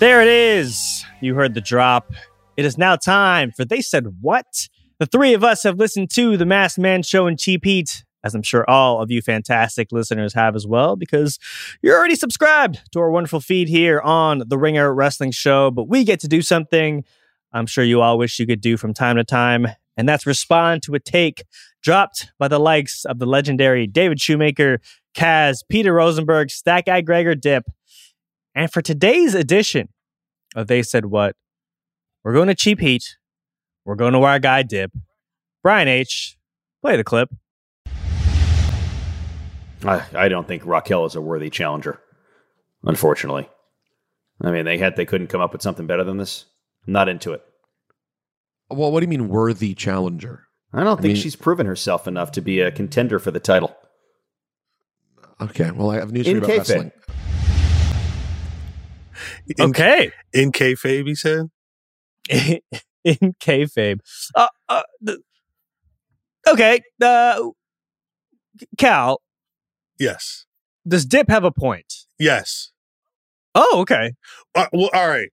There it is. You heard the drop. It is now time for They Said What? The three of us have listened to The Masked Man Show and Cheap Heat, as I'm sure all of you fantastic listeners have as well, because you're already subscribed to our wonderful feed here on The Ringer Wrestling Show. But we get to do something I'm sure you all wish you could do from time to time, and that's respond to a take dropped by the likes of the legendary David Shoemaker, Kaz, Peter Rosenberg, Stat Guy Gregor Dip. And for today's edition of They Said What, we're going to Cheap Heat. We're going to our guy Dip. Brian H., play the clip. I, I don't think Raquel is a worthy challenger, unfortunately. I mean, they had they couldn't come up with something better than this. I'm not into it. Well, what do you mean worthy challenger? I don't I think mean- she's proven herself enough to be a contender for the title. Okay, well, I have news for you about kayfabe. wrestling. (laughs) In, Okay. In kayfabe, he said. (laughs) in kayfabe. Uh, uh, th- okay. Uh, Khal, Yes. does Dip have a point? Yes. Oh, okay. Uh, well, all right.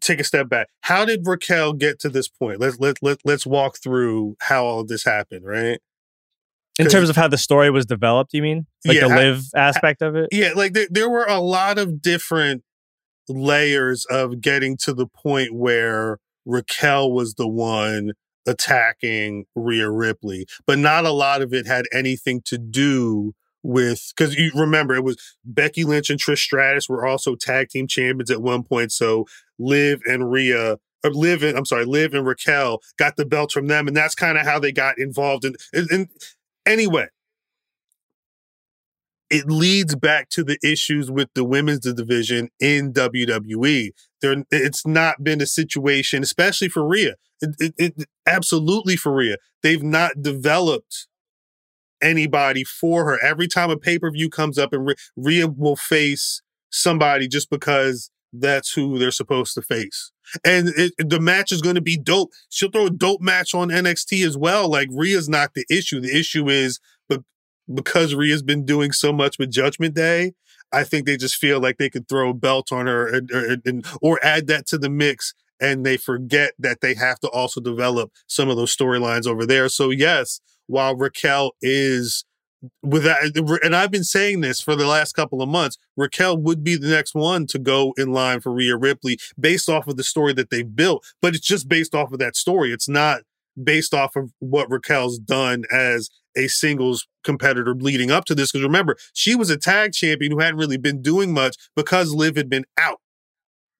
Take a step back. How did Raquel get to this point? Let's let let let's walk through how all of this happened, right? In terms of how the story was developed, you mean? Like Yeah, the I- live aspect of it? Yeah, like there, there were a lot of different layers of getting to the point where Raquel was the one attacking Rhea Ripley, but not a lot of it had anything to do with because you remember it was Becky Lynch and Trish Stratus were also tag team champions at one point. So Liv and Rhea. Or Liv and I'm sorry, Liv and Raquel got the belts from them, and that's kind of how they got involved in. And, and anyway, it leads back to the issues with the women's division in WWE. There, it's not been a situation, especially for Rhea. It, it, it- absolutely for Rhea. They've not developed anybody for her. Every time a pay per view comes up, and Rhea, will face somebody just because that's who they're supposed to face. And it, the match is going to be dope. She'll throw a dope match on NXT as well. Like Rhea's not the issue. The issue is, because Rhea's been doing so much with Judgment Day, I think they just feel like they could throw a belt on her and, er, or, and, or add that to the mix. And they forget that they have to also develop some of those storylines over there. So yes, while Raquel is with that, and I've been saying this for the last couple of months, Raquel would be the next one to go in line for Rhea Ripley based off of the story that they've built. But it's just based off of that story. It's not based off of what Raquel's done as a singles competitor leading up to this. Because remember, she was a tag champion who hadn't really been doing much because Liv had been out.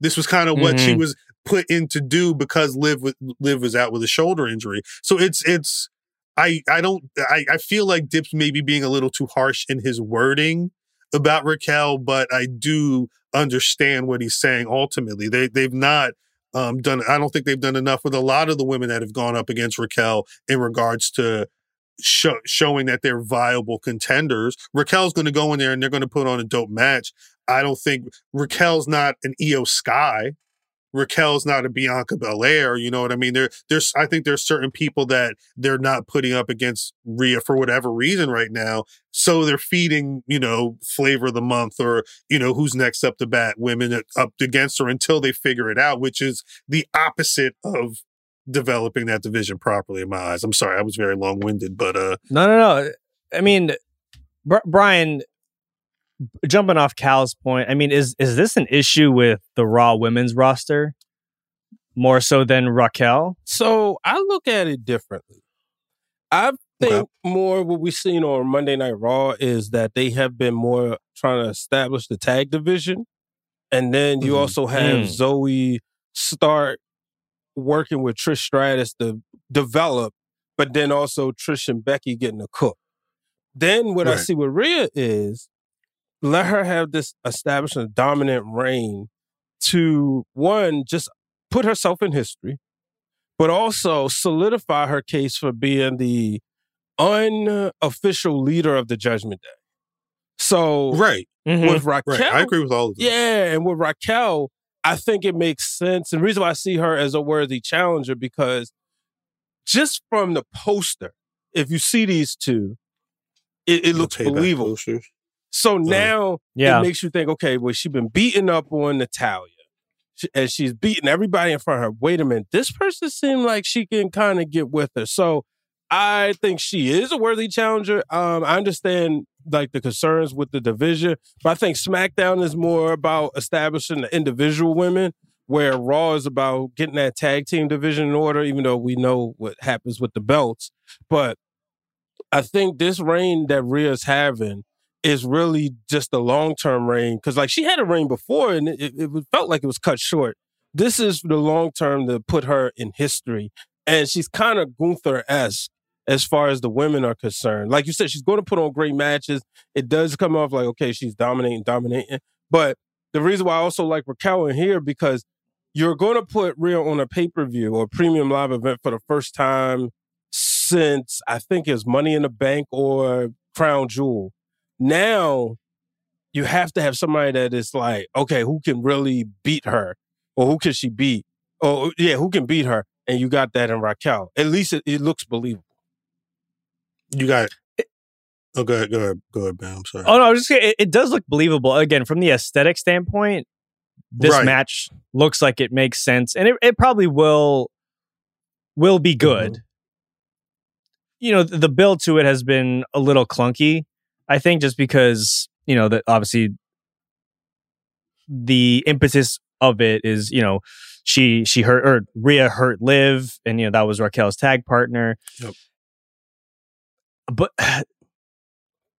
This was kind of what she Mhm. was put in to do because Liv was, Liv was out with a shoulder injury. So it's it's I I don't I, I feel like Dips maybe being a little too harsh in his wording about Raquel, but I do understand what he's saying ultimately. They they've not um, done I don't think they've done enough with a lot of the women that have gone up against Raquel in regards to show, showing that they're viable contenders. Raquel's going to go in there and they're going to put on a dope match. I don't think Raquel's not an Iyo Sky. Raquel's not a Bianca Belair. You know what I mean? There, there's, I think there's certain people that they're not putting up against Rhea for whatever reason right now. So they're feeding, you know, flavor of the month or, you know, who's next up to bat women up against her until they figure it out, which is the opposite of developing that division properly in my eyes. I'm sorry, I was very long winded, but, uh, No, no, no. I mean, Br- Brian, jumping off Khal's point, I mean, is is this an issue with the Raw women's roster more so than Raquel? So I look at it differently. I think Okay. more what we've seen on Monday Night Raw is that they have been more trying to establish the tag division. And then you Mhm. also have Mm. Zoe start working with Trish Stratus to develop, but then also Trish and Becky getting a cook. Then what I see with Rhea is let her have this established a dominant reign to one, just put herself in history, but also solidify her case for being the unofficial leader of the Judgment Day. So right. Mhm. with Raquel, Right. I agree with all of them. yeah, and with Raquel, I think it makes sense. And the reason why I see her as a worthy challenger because just from the poster, if you see these two, it, it looks believable. posters. So now Yeah. it makes you think, okay, well, she's been beating up on Natalya. And she's beating everybody in front of her. Wait a minute, this person seemed like she can kind of get with her. So I think she is a worthy challenger. Um, I understand like the concerns with the division, but I think SmackDown is more about establishing the individual women. where Raw is about getting that tag team division in order, even though we know what happens with the belts. But I think this reign that Rhea's having is really just a long term reign because, like, she had a reign before and it, it felt like it was cut short. This is the long term to put her in history. And she's kind of Gunther esque as far as the women are concerned. Like you said, she's going to put on great matches. It does come off like, okay, she's dominating, dominating. But the reason why I also like Raquel in here because you're going to put Rhea on a pay per view or premium live event for the first time since I think it's Money in the Bank or Crown Jewel. Now you have to have somebody that is like, okay, who can really beat her or who can she beat? Oh, yeah, who can beat her? And you got that in Raquel. At least it, it looks believable. You got it. Oh, go ahead, go ahead, go ahead, Ben. I'm sorry. Oh no, I was just saying, it, it does look believable. Again, from the aesthetic standpoint, this Right. match looks like it makes sense, and it, it probably will will be mm-hmm. good. You know, the, the build to it has been a little clunky. I think just because you know that obviously the impetus of it is you know she she hurt or Rhea hurt Liv, and you know that was Raquel's tag partner. Yep. But (sighs)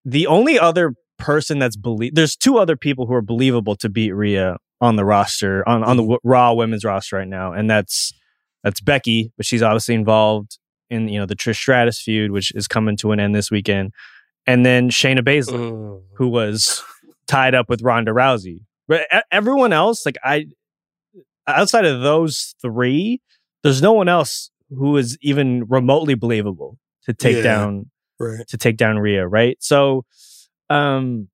the only other person that's believe there's two other people who are believable to beat Rhea on the roster on on the mm-hmm. w- Raw Women's roster right now, and that's that's Becky, but she's obviously involved in you know the Trish Stratus feud, which is coming to an end this weekend, and then Shayna Baszler, mm. who was tied up with Ronda Rousey. But everyone else, like I, outside of those three, there's no one else who is even remotely believable to take Yeah. down Right. to take down Rhea, right? So um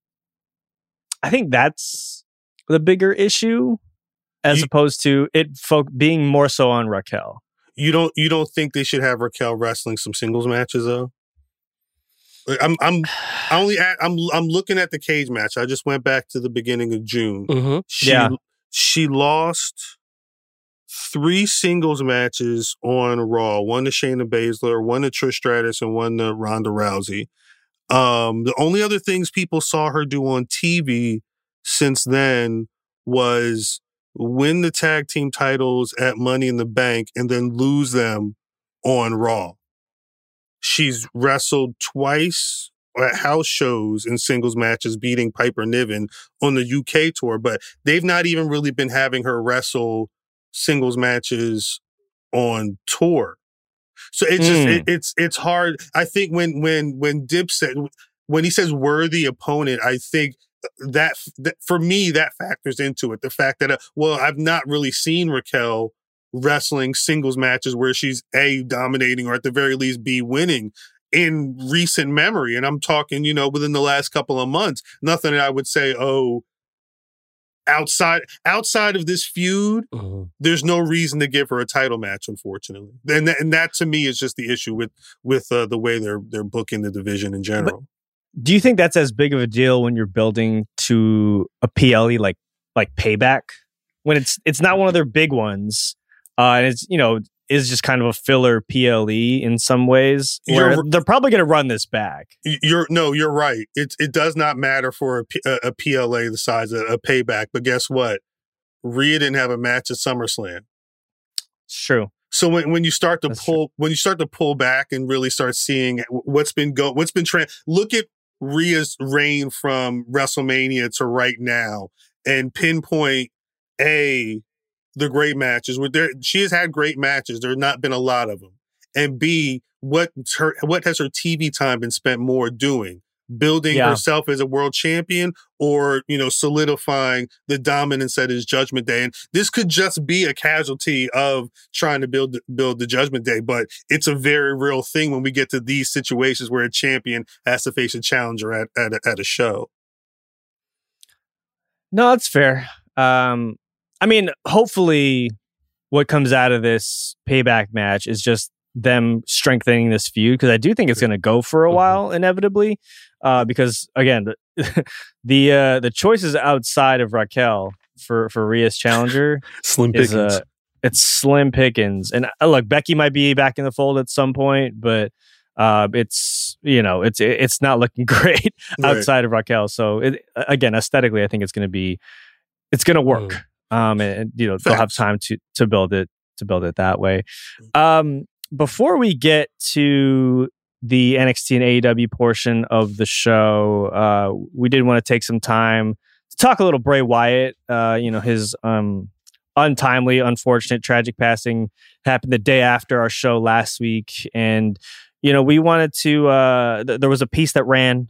I think that's the bigger issue as opposed to it folk being more so on Raquel. You don't you don't think they should have Raquel wrestling some singles matches though? Like, I'm I'm I only at, I'm I'm looking at the cage match. I just went back to the beginning of June. Mm-hmm. She Yeah. she lost three singles matches on Raw. One to Shayna Baszler, one to Trish Stratus, and one to Ronda Rousey. Um, the only other things people saw her do on TV since then was win the tag team titles at Money in the Bank and then lose them on Raw. She's wrestled twice at house shows and singles matches, beating Piper Niven on the UK tour, but they've not even really been having her wrestle singles matches on tour. So it's just Mm. it, it's it's hard. I think when when when Dip said when he says worthy opponent, I think that, that for me that factors into it. The fact that uh, well, I've not really seen Raquel wrestling singles matches where she's a dominating or at the very least b winning in recent memory and i'm talking you know within the last couple of months nothing that i would say oh outside outside of this feud there's no reason to give her a title match unfortunately. And that, and that to me is just the issue with with uh, the way they're they're booking the division in general. Do you think that's as big of a deal when you're building to a PLE like like payback? When it's it's not one of their big ones, uh, and it's you know is just kind of a filler PLE in some ways. Where You're- they're probably going to run this back. You're no, you're right. It it does not matter for a, P- a, a PLA the size of a payback. But guess what? Rhea didn't have a match at SummerSlam. It's true. So when, when you start to That's pull when you start to pull back and really start seeing what's been go what's been tra- look at Rhea's reign from WrestleMania to right now and pinpoint a the great matches where there she has had great matches there have not been a lot of them and b what her what has her TV time been spent more doing building Yeah. herself as a world champion or you know solidifying the dominance that is judgment day and this could just be a casualty of trying to build build the judgment day but it's a very real thing when we get to these situations where a champion has to face a challenger at at a, at a show No, that's fair. Um, I mean, hopefully, what comes out of this payback match is just them strengthening this feud because I do think it's going to go for a while inevitably. Uh, because again, the (laughs) the, uh, the choices outside of Raquel for for Rhea's challenger (laughs) Slim is pickings. uh, it's slim pickings. And uh, look, Becky might be back in the fold at some point, but uh, it's you know it's it's not looking (laughs) great Right. outside of Raquel. So it, again, aesthetically, I think it's going to be it's going to work. Um, and, and, you know they'll have time to to build it to build it that way. Um, before we get to the NXT and AEW portion of the show, uh, we did want to take some time to talk a little Bray Wyatt. Uh, you know his um, untimely, unfortunate, tragic passing happened the day after our show last week, and you know we wanted to. Uh, th- there was a piece that ran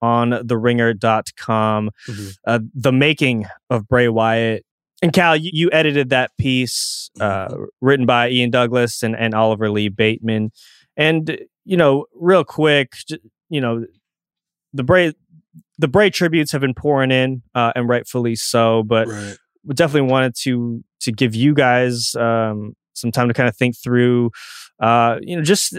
on theringer.com, mm-hmm. uh, the making of Bray Wyatt. And Cal, you, you edited that piece uh, written by Ian Douglas and, and Oliver Lee Bateman. And, you know, real quick, you know, the Bray the Bray tributes have been pouring in, uh, and rightfully so. But right. we definitely wanted to to give you guys um, some time to kind of think through, uh, you know, just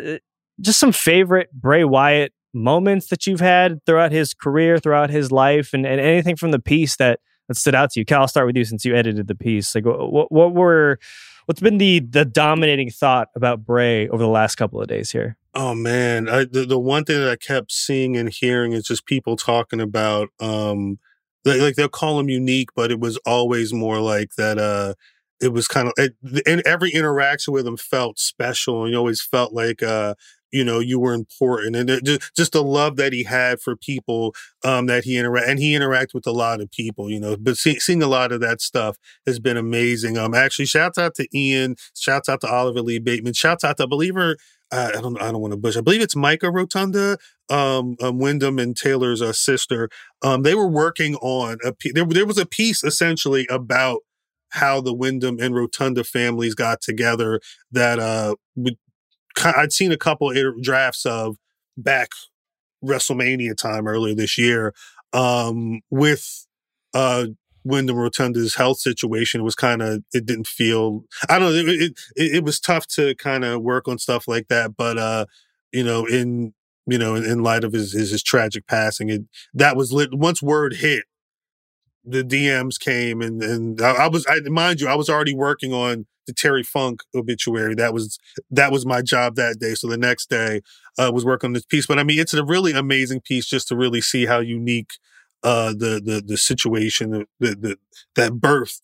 just some favorite Bray Wyatt moments that you've had throughout his career, throughout his life, and, and anything from the piece that, that stood out to you. Khal, I'll start with you since you edited the piece. Like, what, what were, what's been the the dominating thought about Bray over the last couple of days here? Oh man, I, the the one thing that I kept seeing and hearing is just people talking about, um, like, like they'll call him unique, but it was always more like that. Uh, it was kind of, and every interaction with him felt special, and you always felt like, uh, you know you were important and just, just the love that he had for people um that he interact and he interacted with a lot of people you know but see, seeing a lot of that stuff has been amazing um actually shouts out to ian shouts out to oliver lee bateman shouts out to believer I don't. I don't want to bush. I believe it's Mika Rotunda, um, um Windham and Taylor's uh, sister. Um, they were working on a. There, there was a piece essentially about how the Windham and Rotunda families got together that uh I'd seen a couple drafts of back WrestleMania time earlier this year um, with uh, Rotunda's health situation it was kind of it didn't feel I don't know it, it, it was tough to kind of work on stuff like that but uh you know in you know in, in light of his, his, his tragic passing it that was lit once word hit the DMs came and and I, I was I mind you I was already working on the Terry Funk obituary. That was that was my job that day. So the next day uh, was working on this piece. But I mean, it's a really amazing piece just to really see how unique uh, the the the situation the, the, the that birthed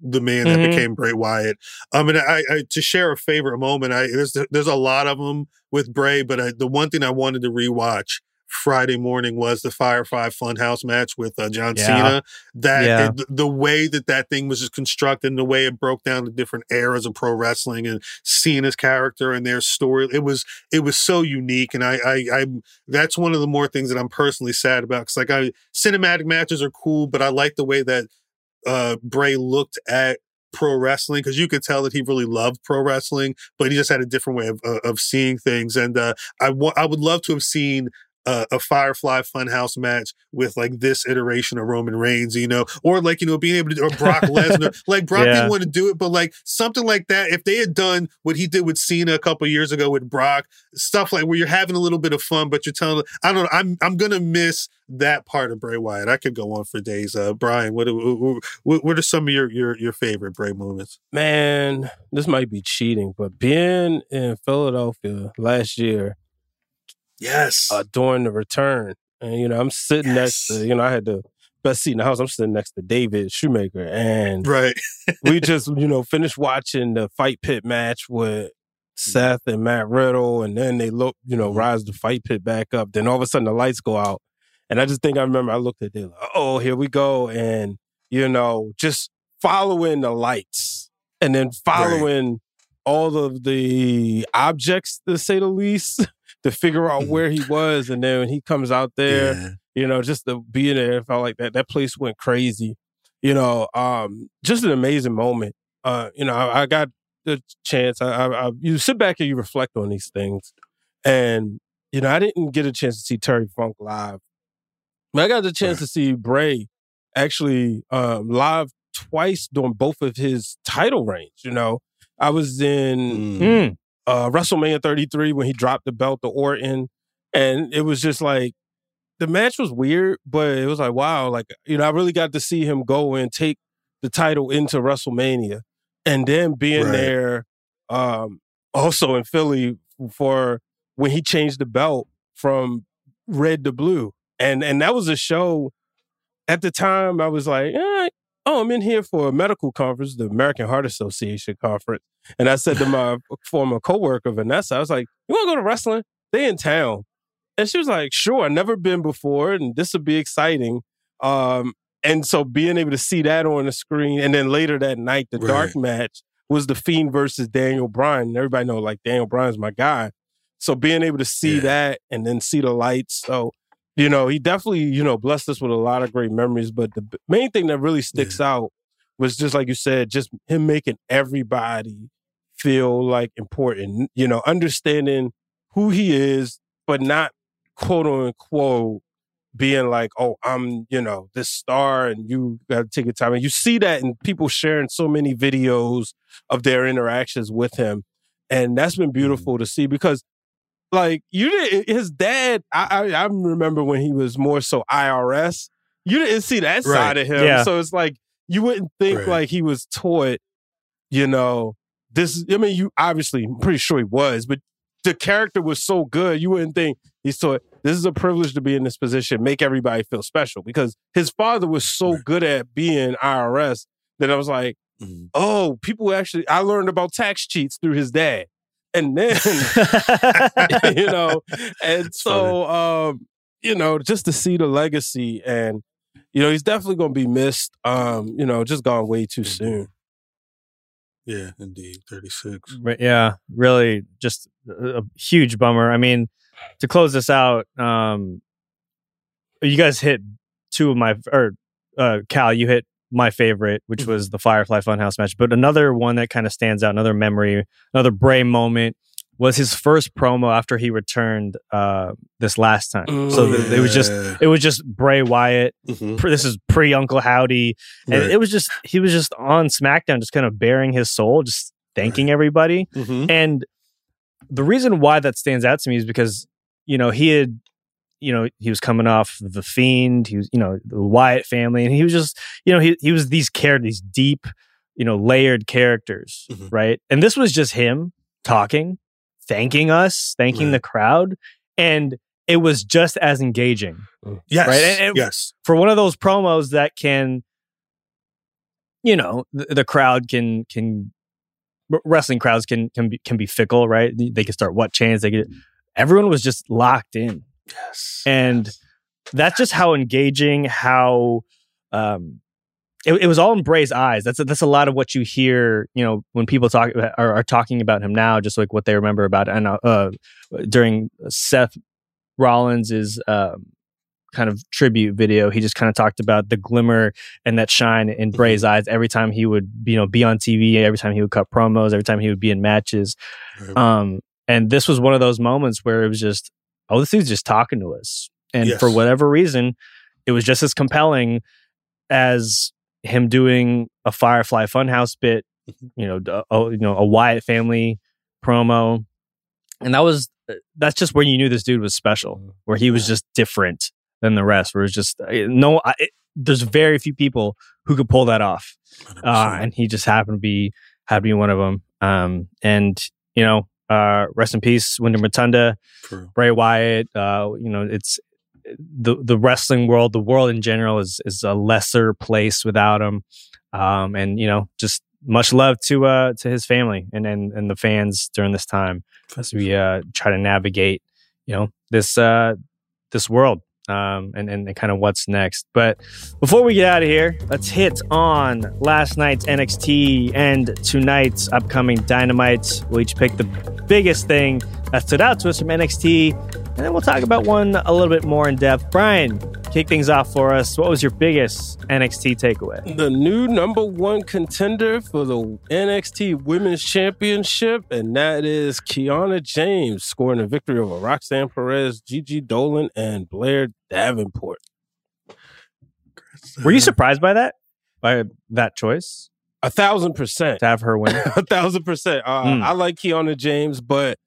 the man mm-hmm. that became Bray Wyatt. I mean, I, I, to share a favorite moment. I there's there's a lot of them with Bray, but I, the one thing I wanted to rewatch Friday morning was the Fire Firefly Funhouse match with uh, John yeah. Cena. That yeah. it, the way that that thing was just constructed, and the way it broke down the different eras of pro wrestling and Cena's character and their story, it was it was so unique. And I I, I that's one of the more things that I'm personally sad about because like I cinematic matches are cool, but I like the way that uh, Bray looked at pro wrestling because you could tell that he really loved pro wrestling, but he just had a different way of, of seeing things. And uh, I wa- I would love to have seen uh, a Firefly Funhouse match with like this iteration of Roman Reigns, you know, or like you know being able to or Brock (laughs) Lesnar. like Brock yeah. didn't want to do it, but like something like that. If they had done what he did with Cena a couple years ago with Brock, stuff like where you're having a little bit of fun, but you're telling, I don't know, I'm I'm gonna miss that part of Bray Wyatt. I could go on for days. Uh, Brian, what, what what are some of your your your favorite Bray moments? Man, this might be cheating, but being in Philadelphia last year Yes. Uh, during the return. And, you know, I'm sitting yes. next to, you know, I had the best seat in the house. I'm sitting next to David Shoemaker. And right. we (laughs) just, you know, finished watching the fight pit match with Seth and Matt Riddle. And then they look, you know, mm-hmm. rise the fight pit back up. Then all of a sudden the lights go out. And I just think I remember I looked at it like, oh, here we go. And, you know, just following the lights and then following right. all of the objects, to say the least. (laughs) to figure out mm-hmm. where he was. And then when he comes out there, yeah. you know, just to be in there, felt like that. That place went crazy. You know, um, just an amazing moment. Uh, you know, I, I got the chance. I, I, I, you sit back and you reflect on these things, and you know, I didn't get a chance to see Terry Funk live, but I got the chance right. to see Bray actually um, live twice during both of his title reigns. You know, I was in mm uh, WrestleMania 33 when he dropped the belt to Orton. And it was just like, the match was weird, but it was like, wow, like, you know, I really got to see him go and take the title into WrestleMania. And then being right. there um, also in Philly for when he changed the belt from red to blue. And and that was a show at the time I was like, eh, "Oh, I'm in here for a medical conference, the American Heart Association conference." And I said to my (laughs) former coworker Vanessa, I was like, "You want to go to wrestling? They in town." And she was like, "Sure, I've never been before, and this would be exciting." Um, and so being able to see that on the screen, and then later that night, the dark match was the Fiend versus Daniel Bryan. And everybody know like Daniel Bryan's my guy. So being able to see that and then see the lights, so you know, he definitely, you know, blessed us with a lot of great memories. But the main thing that really sticks out was just like you said, just him making everybody feel like important, you know, understanding who he is, but not quote unquote being like, oh, I'm, you know, this star and you gotta take your time. And you see that in people sharing so many videos of their interactions with him. And that's been mm-hmm. beautiful to see because like you didn't his dad I, I I remember when he was more so IRS you didn't see that Right. side of him Yeah. so it's like you wouldn't think Right. like he was taught you know this I mean you obviously I'm pretty sure he was but the character was so good you wouldn't think he's taught this is a privilege to be in this position make everybody feel special because his father was so good at being IRS that I was like mm-hmm. oh people actually I learned about tax cheats through his dad and then (laughs) you know and so um you know just to see the legacy and you know he's definitely going to be missed um you know just gone way too soon Yeah, indeed. 36. But yeah, really just a, a huge bummer. I mean, to close this out, um, you guys hit two of my, or uh, Khal, you hit my favorite, which mm-hmm. was the Firefly Funhouse match. But another one that kind of stands out, another memory, another Bray moment was his first promo after he returned uh, this last time. so oh, th- it was just yeah. it was just Bray Wyatt. Mm-hmm. Pre- this is pre Uncle Howdy, and Right. it was just he was just on SmackDown, just kind of bearing his soul, just thanking everybody. Mm-hmm. And the reason why that stands out to me is because you know he had you know he was coming off the Fiend, he was you know the Wyatt family, and he was just you know he he was these characters, these deep you know layered characters, mm-hmm. right? And this was just him talking, thanking us, thanking the crowd, and it was just as engaging. Mm. Yes. Right. And- and yes. For one of those promos that can, you know, the, the crowd can can wrestling crowds can can be can be fickle, right? They- They can start what chants. They get everyone was just locked in. Yes. And that's just how engaging, how um it, it was all in Bray's eyes. That's a, that's a lot of what you hear, you know, when people talk are, are talking about him now, just like what they remember about and uh, during Seth Rollins's um kind of tribute video, he just kind of talked about the glimmer and that shine in Bray's eyes every time he would, you know, be on TV, every time he would cut promos, every time he would be in matches. Um, and this was one of those moments where it was just, oh, this dude's just talking to us. And Yes. for whatever reason, it was just as compelling as him doing a Firefly Funhouse bit, you know, a, you know, a Wyatt family promo. And that was, that's just where you knew this dude was special, where he was just different than the rest, where it's just, uh, no, I, it, there's very few people who could pull that off. Uh, and he just happened to be, happened to be one of them. Um, and, you know, uh, rest in peace, Windham Rotunda, Bray Wyatt. Uh, you know, it's the the wrestling world, the world in general is is a lesser place without him. Um, and you know, just much love to uh to his family and and and the fans during this time as we uh try to navigate, you know, this uh this world. Um, and, and kind of what's next. But before we get out of here, let's hit on last night's NXT and tonight's upcoming Dynamite. We'll each pick the biggest thing that stood out to us from NXT, and then we'll talk about one a little bit more in depth. Brian, kick things off for us. What was your biggest NXT takeaway? the new number one contender for the NXT Women's Championship, and that is Kiana James scoring a victory over Roxanne Perez, Gigi Dolin, and Blair Davenport. Were you surprised by that? By that choice? A thousand percent. To have her win? (laughs) a thousand percent. Uh, Mm. I like Kiana James, but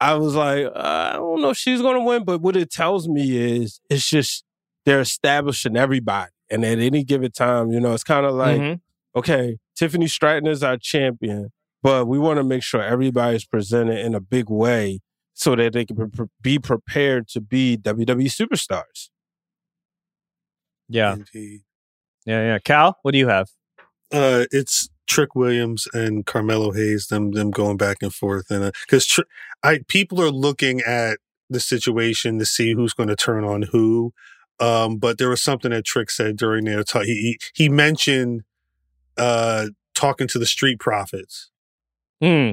I was like, uh, I don't know if she's going to win. But what it tells me is it's just they're establishing everybody. And at any given time, you know, it's kind of like, Mhm. okay, Tiffany Stratton is our champion, but we want to make sure everybody's presented in a big way so that they can pre- be prepared to be WWE superstars. Yeah. Indeed. Yeah, yeah. Khal, what do you have? Uh, it's Trick Williams and Carmelo Hayes, them them going back and forth, and because tr- I people are looking at the situation to see who's going to turn on who. Um, but there was something that Trick said during their talk. He he, he mentioned uh talking to the Street Profits, Hmm.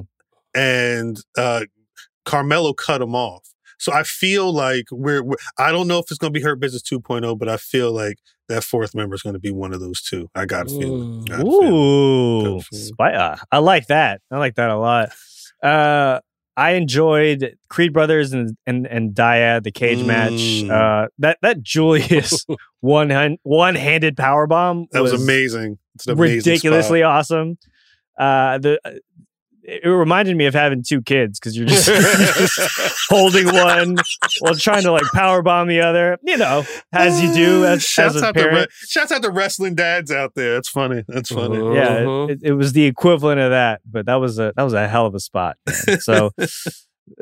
and uh Carmelo cut him off. So I feel like we're, we're I don't know if it's going to be Hurt Business 2.0, but I feel like that fourth member is going to be one of those two. I got a feeling. Got. Ooh, uh, I like that. I like that a lot. Uh, I enjoyed Creed Brothers and and and Dyad the cage match. Mm. Uh, that that Julius (laughs) one hun- one handed power bomb That was, amazing. It's an amazing ridiculously spot. awesome. Uh, the it reminded me of having two kids because you're just, just (laughs) holding one while trying to like power bomb the other. You know, as you do as, shouts as a out to parent. re- shouts out to wrestling dads out there. That's funny. That's funny. Yeah, Uh-huh. it, it was the equivalent of that, but that was a that was a hell of a spot. man. (laughs) So, uh,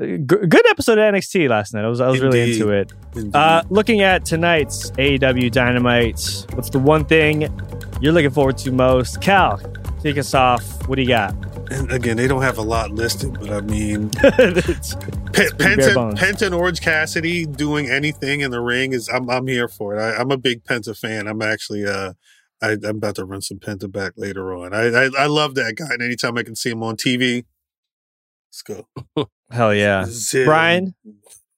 g- good episode of NXT last night. I was I was really into it. Uh, looking at tonight's AEW Dynamite, what's the one thing you're looking forward to most? Khal, take us off. What do you got? And again, they don't have a lot listed, but I mean, (laughs) It's- Pe- pretty Penta. Penta and Orange Cassidy doing anything in the ring is I'm I'm here for it. I, I'm a big Penta fan. I'm actually uh I, I'm about to run some Penta back later on. I, I I love that guy, and anytime I can see him on TV, let's go. (laughs) Hell yeah, Zip. Brian.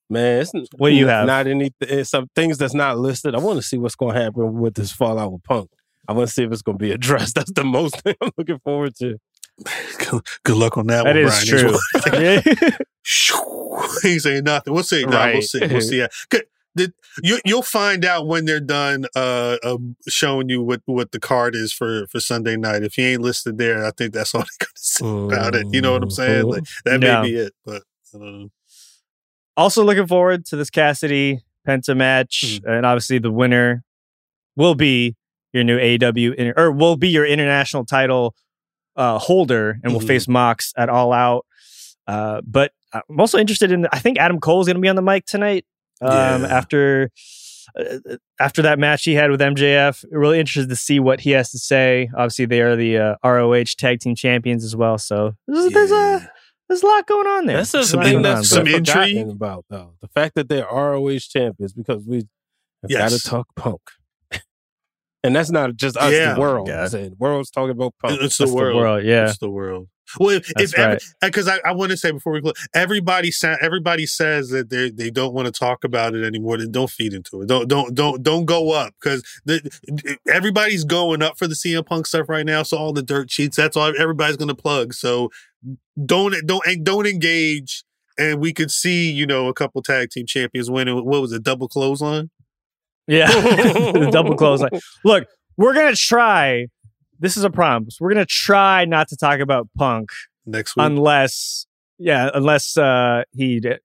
Man, it's What do you have? Not any it's some things that's not listed. I want to see what's going to happen with this fallout with Punk. I want to see if it's going to be addressed. (laughs) That's the most thing I'm looking forward to. (laughs) Good, luck on that, That one, is Brian. true. (laughs) (laughs) he ain't saying nothing. We'll see. No, we'll see. We'll see. Yeah. Did, you, you'll find out when they're done uh, um, showing you what, what the card is for, for Sunday night. If he ain't listed there, I think that's all they're going to say about it. You know what I'm saying? Like that may be it. But I don't know. also looking forward to this Cassidy Penta match, and obviously the winner will be your new AEW inter- or will be your international title uh, holder, and will Mhm. face Mox at All Out. Uh, but I'm also interested in. I think Adam Cole's going to be on the mic tonight um, Yeah. after. Uh, after that match he had with MJF, really interested to see what he has to say. Obviously, they are the uh, ROH Tag Team Champions as well, so there's, there's a there's a lot going on there. That's the There's a lot thing on, that's but- some been forgotten intrigue. about though. The fact that they're ROH champions because we have got to talk Punk. And that's not just us, Yeah. the world. God. I'm saying the world's talking about Punk. It's the That's the world. world, yeah. It's the world. Well, if, That's if because I, I want to say before we close, everybody sa- everybody says that they they don't want to talk about it anymore. Then don't feed into it. Don't don't don't don't go up because everybody's going up for the CM Punk stuff right now. So all the dirt sheets, that's all everybody's going to plug. So don't don't don't engage. And we could see, you know, a couple tag team champions winning. What was it? Double clothesline. Yeah, (laughs) the double close. Like, (laughs) look, we're gonna try. This is a promise. We're gonna try not to talk about Punk next week, unless, yeah, unless uh, he d-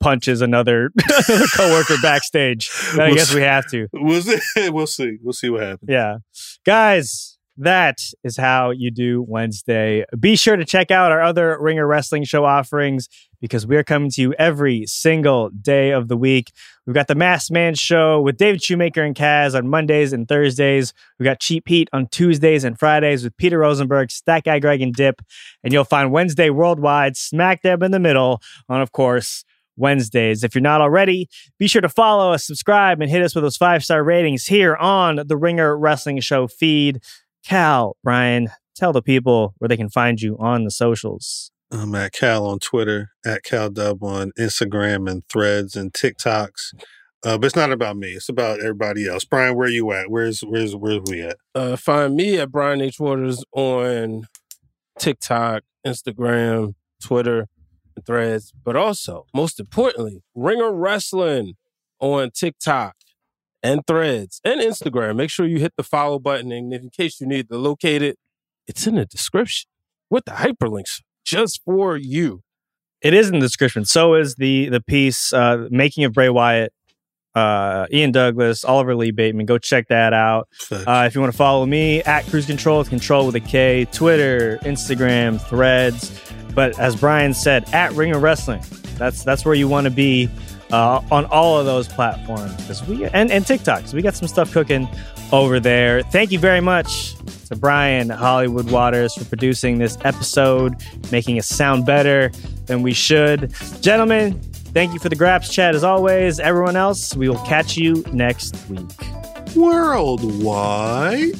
punches another, (laughs) another coworker backstage. Then I We'll guess see. we have to. We'll see. We'll see. We'll see what happens. Yeah, guys. That is how you do Wednesday. Be sure to check out our other Ringer Wrestling Show offerings because we're coming to you every single day of the week. We've got the Masked Man Show with David Shoemaker and Kaz on Mondays and Thursdays. We've got Cheap Heat on Tuesdays and Fridays with Peter Rosenberg, Stat Guy Greg, and Dip. And you'll find Wednesday Worldwide smack dab in the middle on, of course, Wednesdays. If you're not already, be sure to follow us, subscribe, and hit us with those five star ratings here on the Ringer Wrestling Show feed. Khal, Brian, tell the people where they can find you on the socials. I'm at Khal on Twitter, at Khal Dub on Instagram and Threads and TikToks. Uh, but it's not about me. It's about everybody else. Brian, where are you at? Where's where's where's we at? Uh, find me at Brian H. Waters on TikTok, Instagram, Twitter, and threads. But also, most importantly, Ringer Wrestling on TikTok and threads and Instagram. Make sure you hit the follow button. And in case you need to locate it, it's in the description with the hyperlinks just for you. It is in the description. So is the the piece uh, making of Bray Wyatt, uh, Ian Douglass, Oliver Lee Bateman. Go check that out. Uh, if you want to follow me at Cruz Control with Control with a K, Twitter, Instagram, Threads. But as Brian said, at Ringer Wrestling. That's that's where you want to be uh, on all of those platforms because we and and TikTok. We got some stuff cooking over there. Thank you very much to Brian Hollywood Waters for producing this episode, making us sound better than we should. Gentlemen, thank you for the Graps chat as always. Everyone else, we will catch you next week. Worldwide.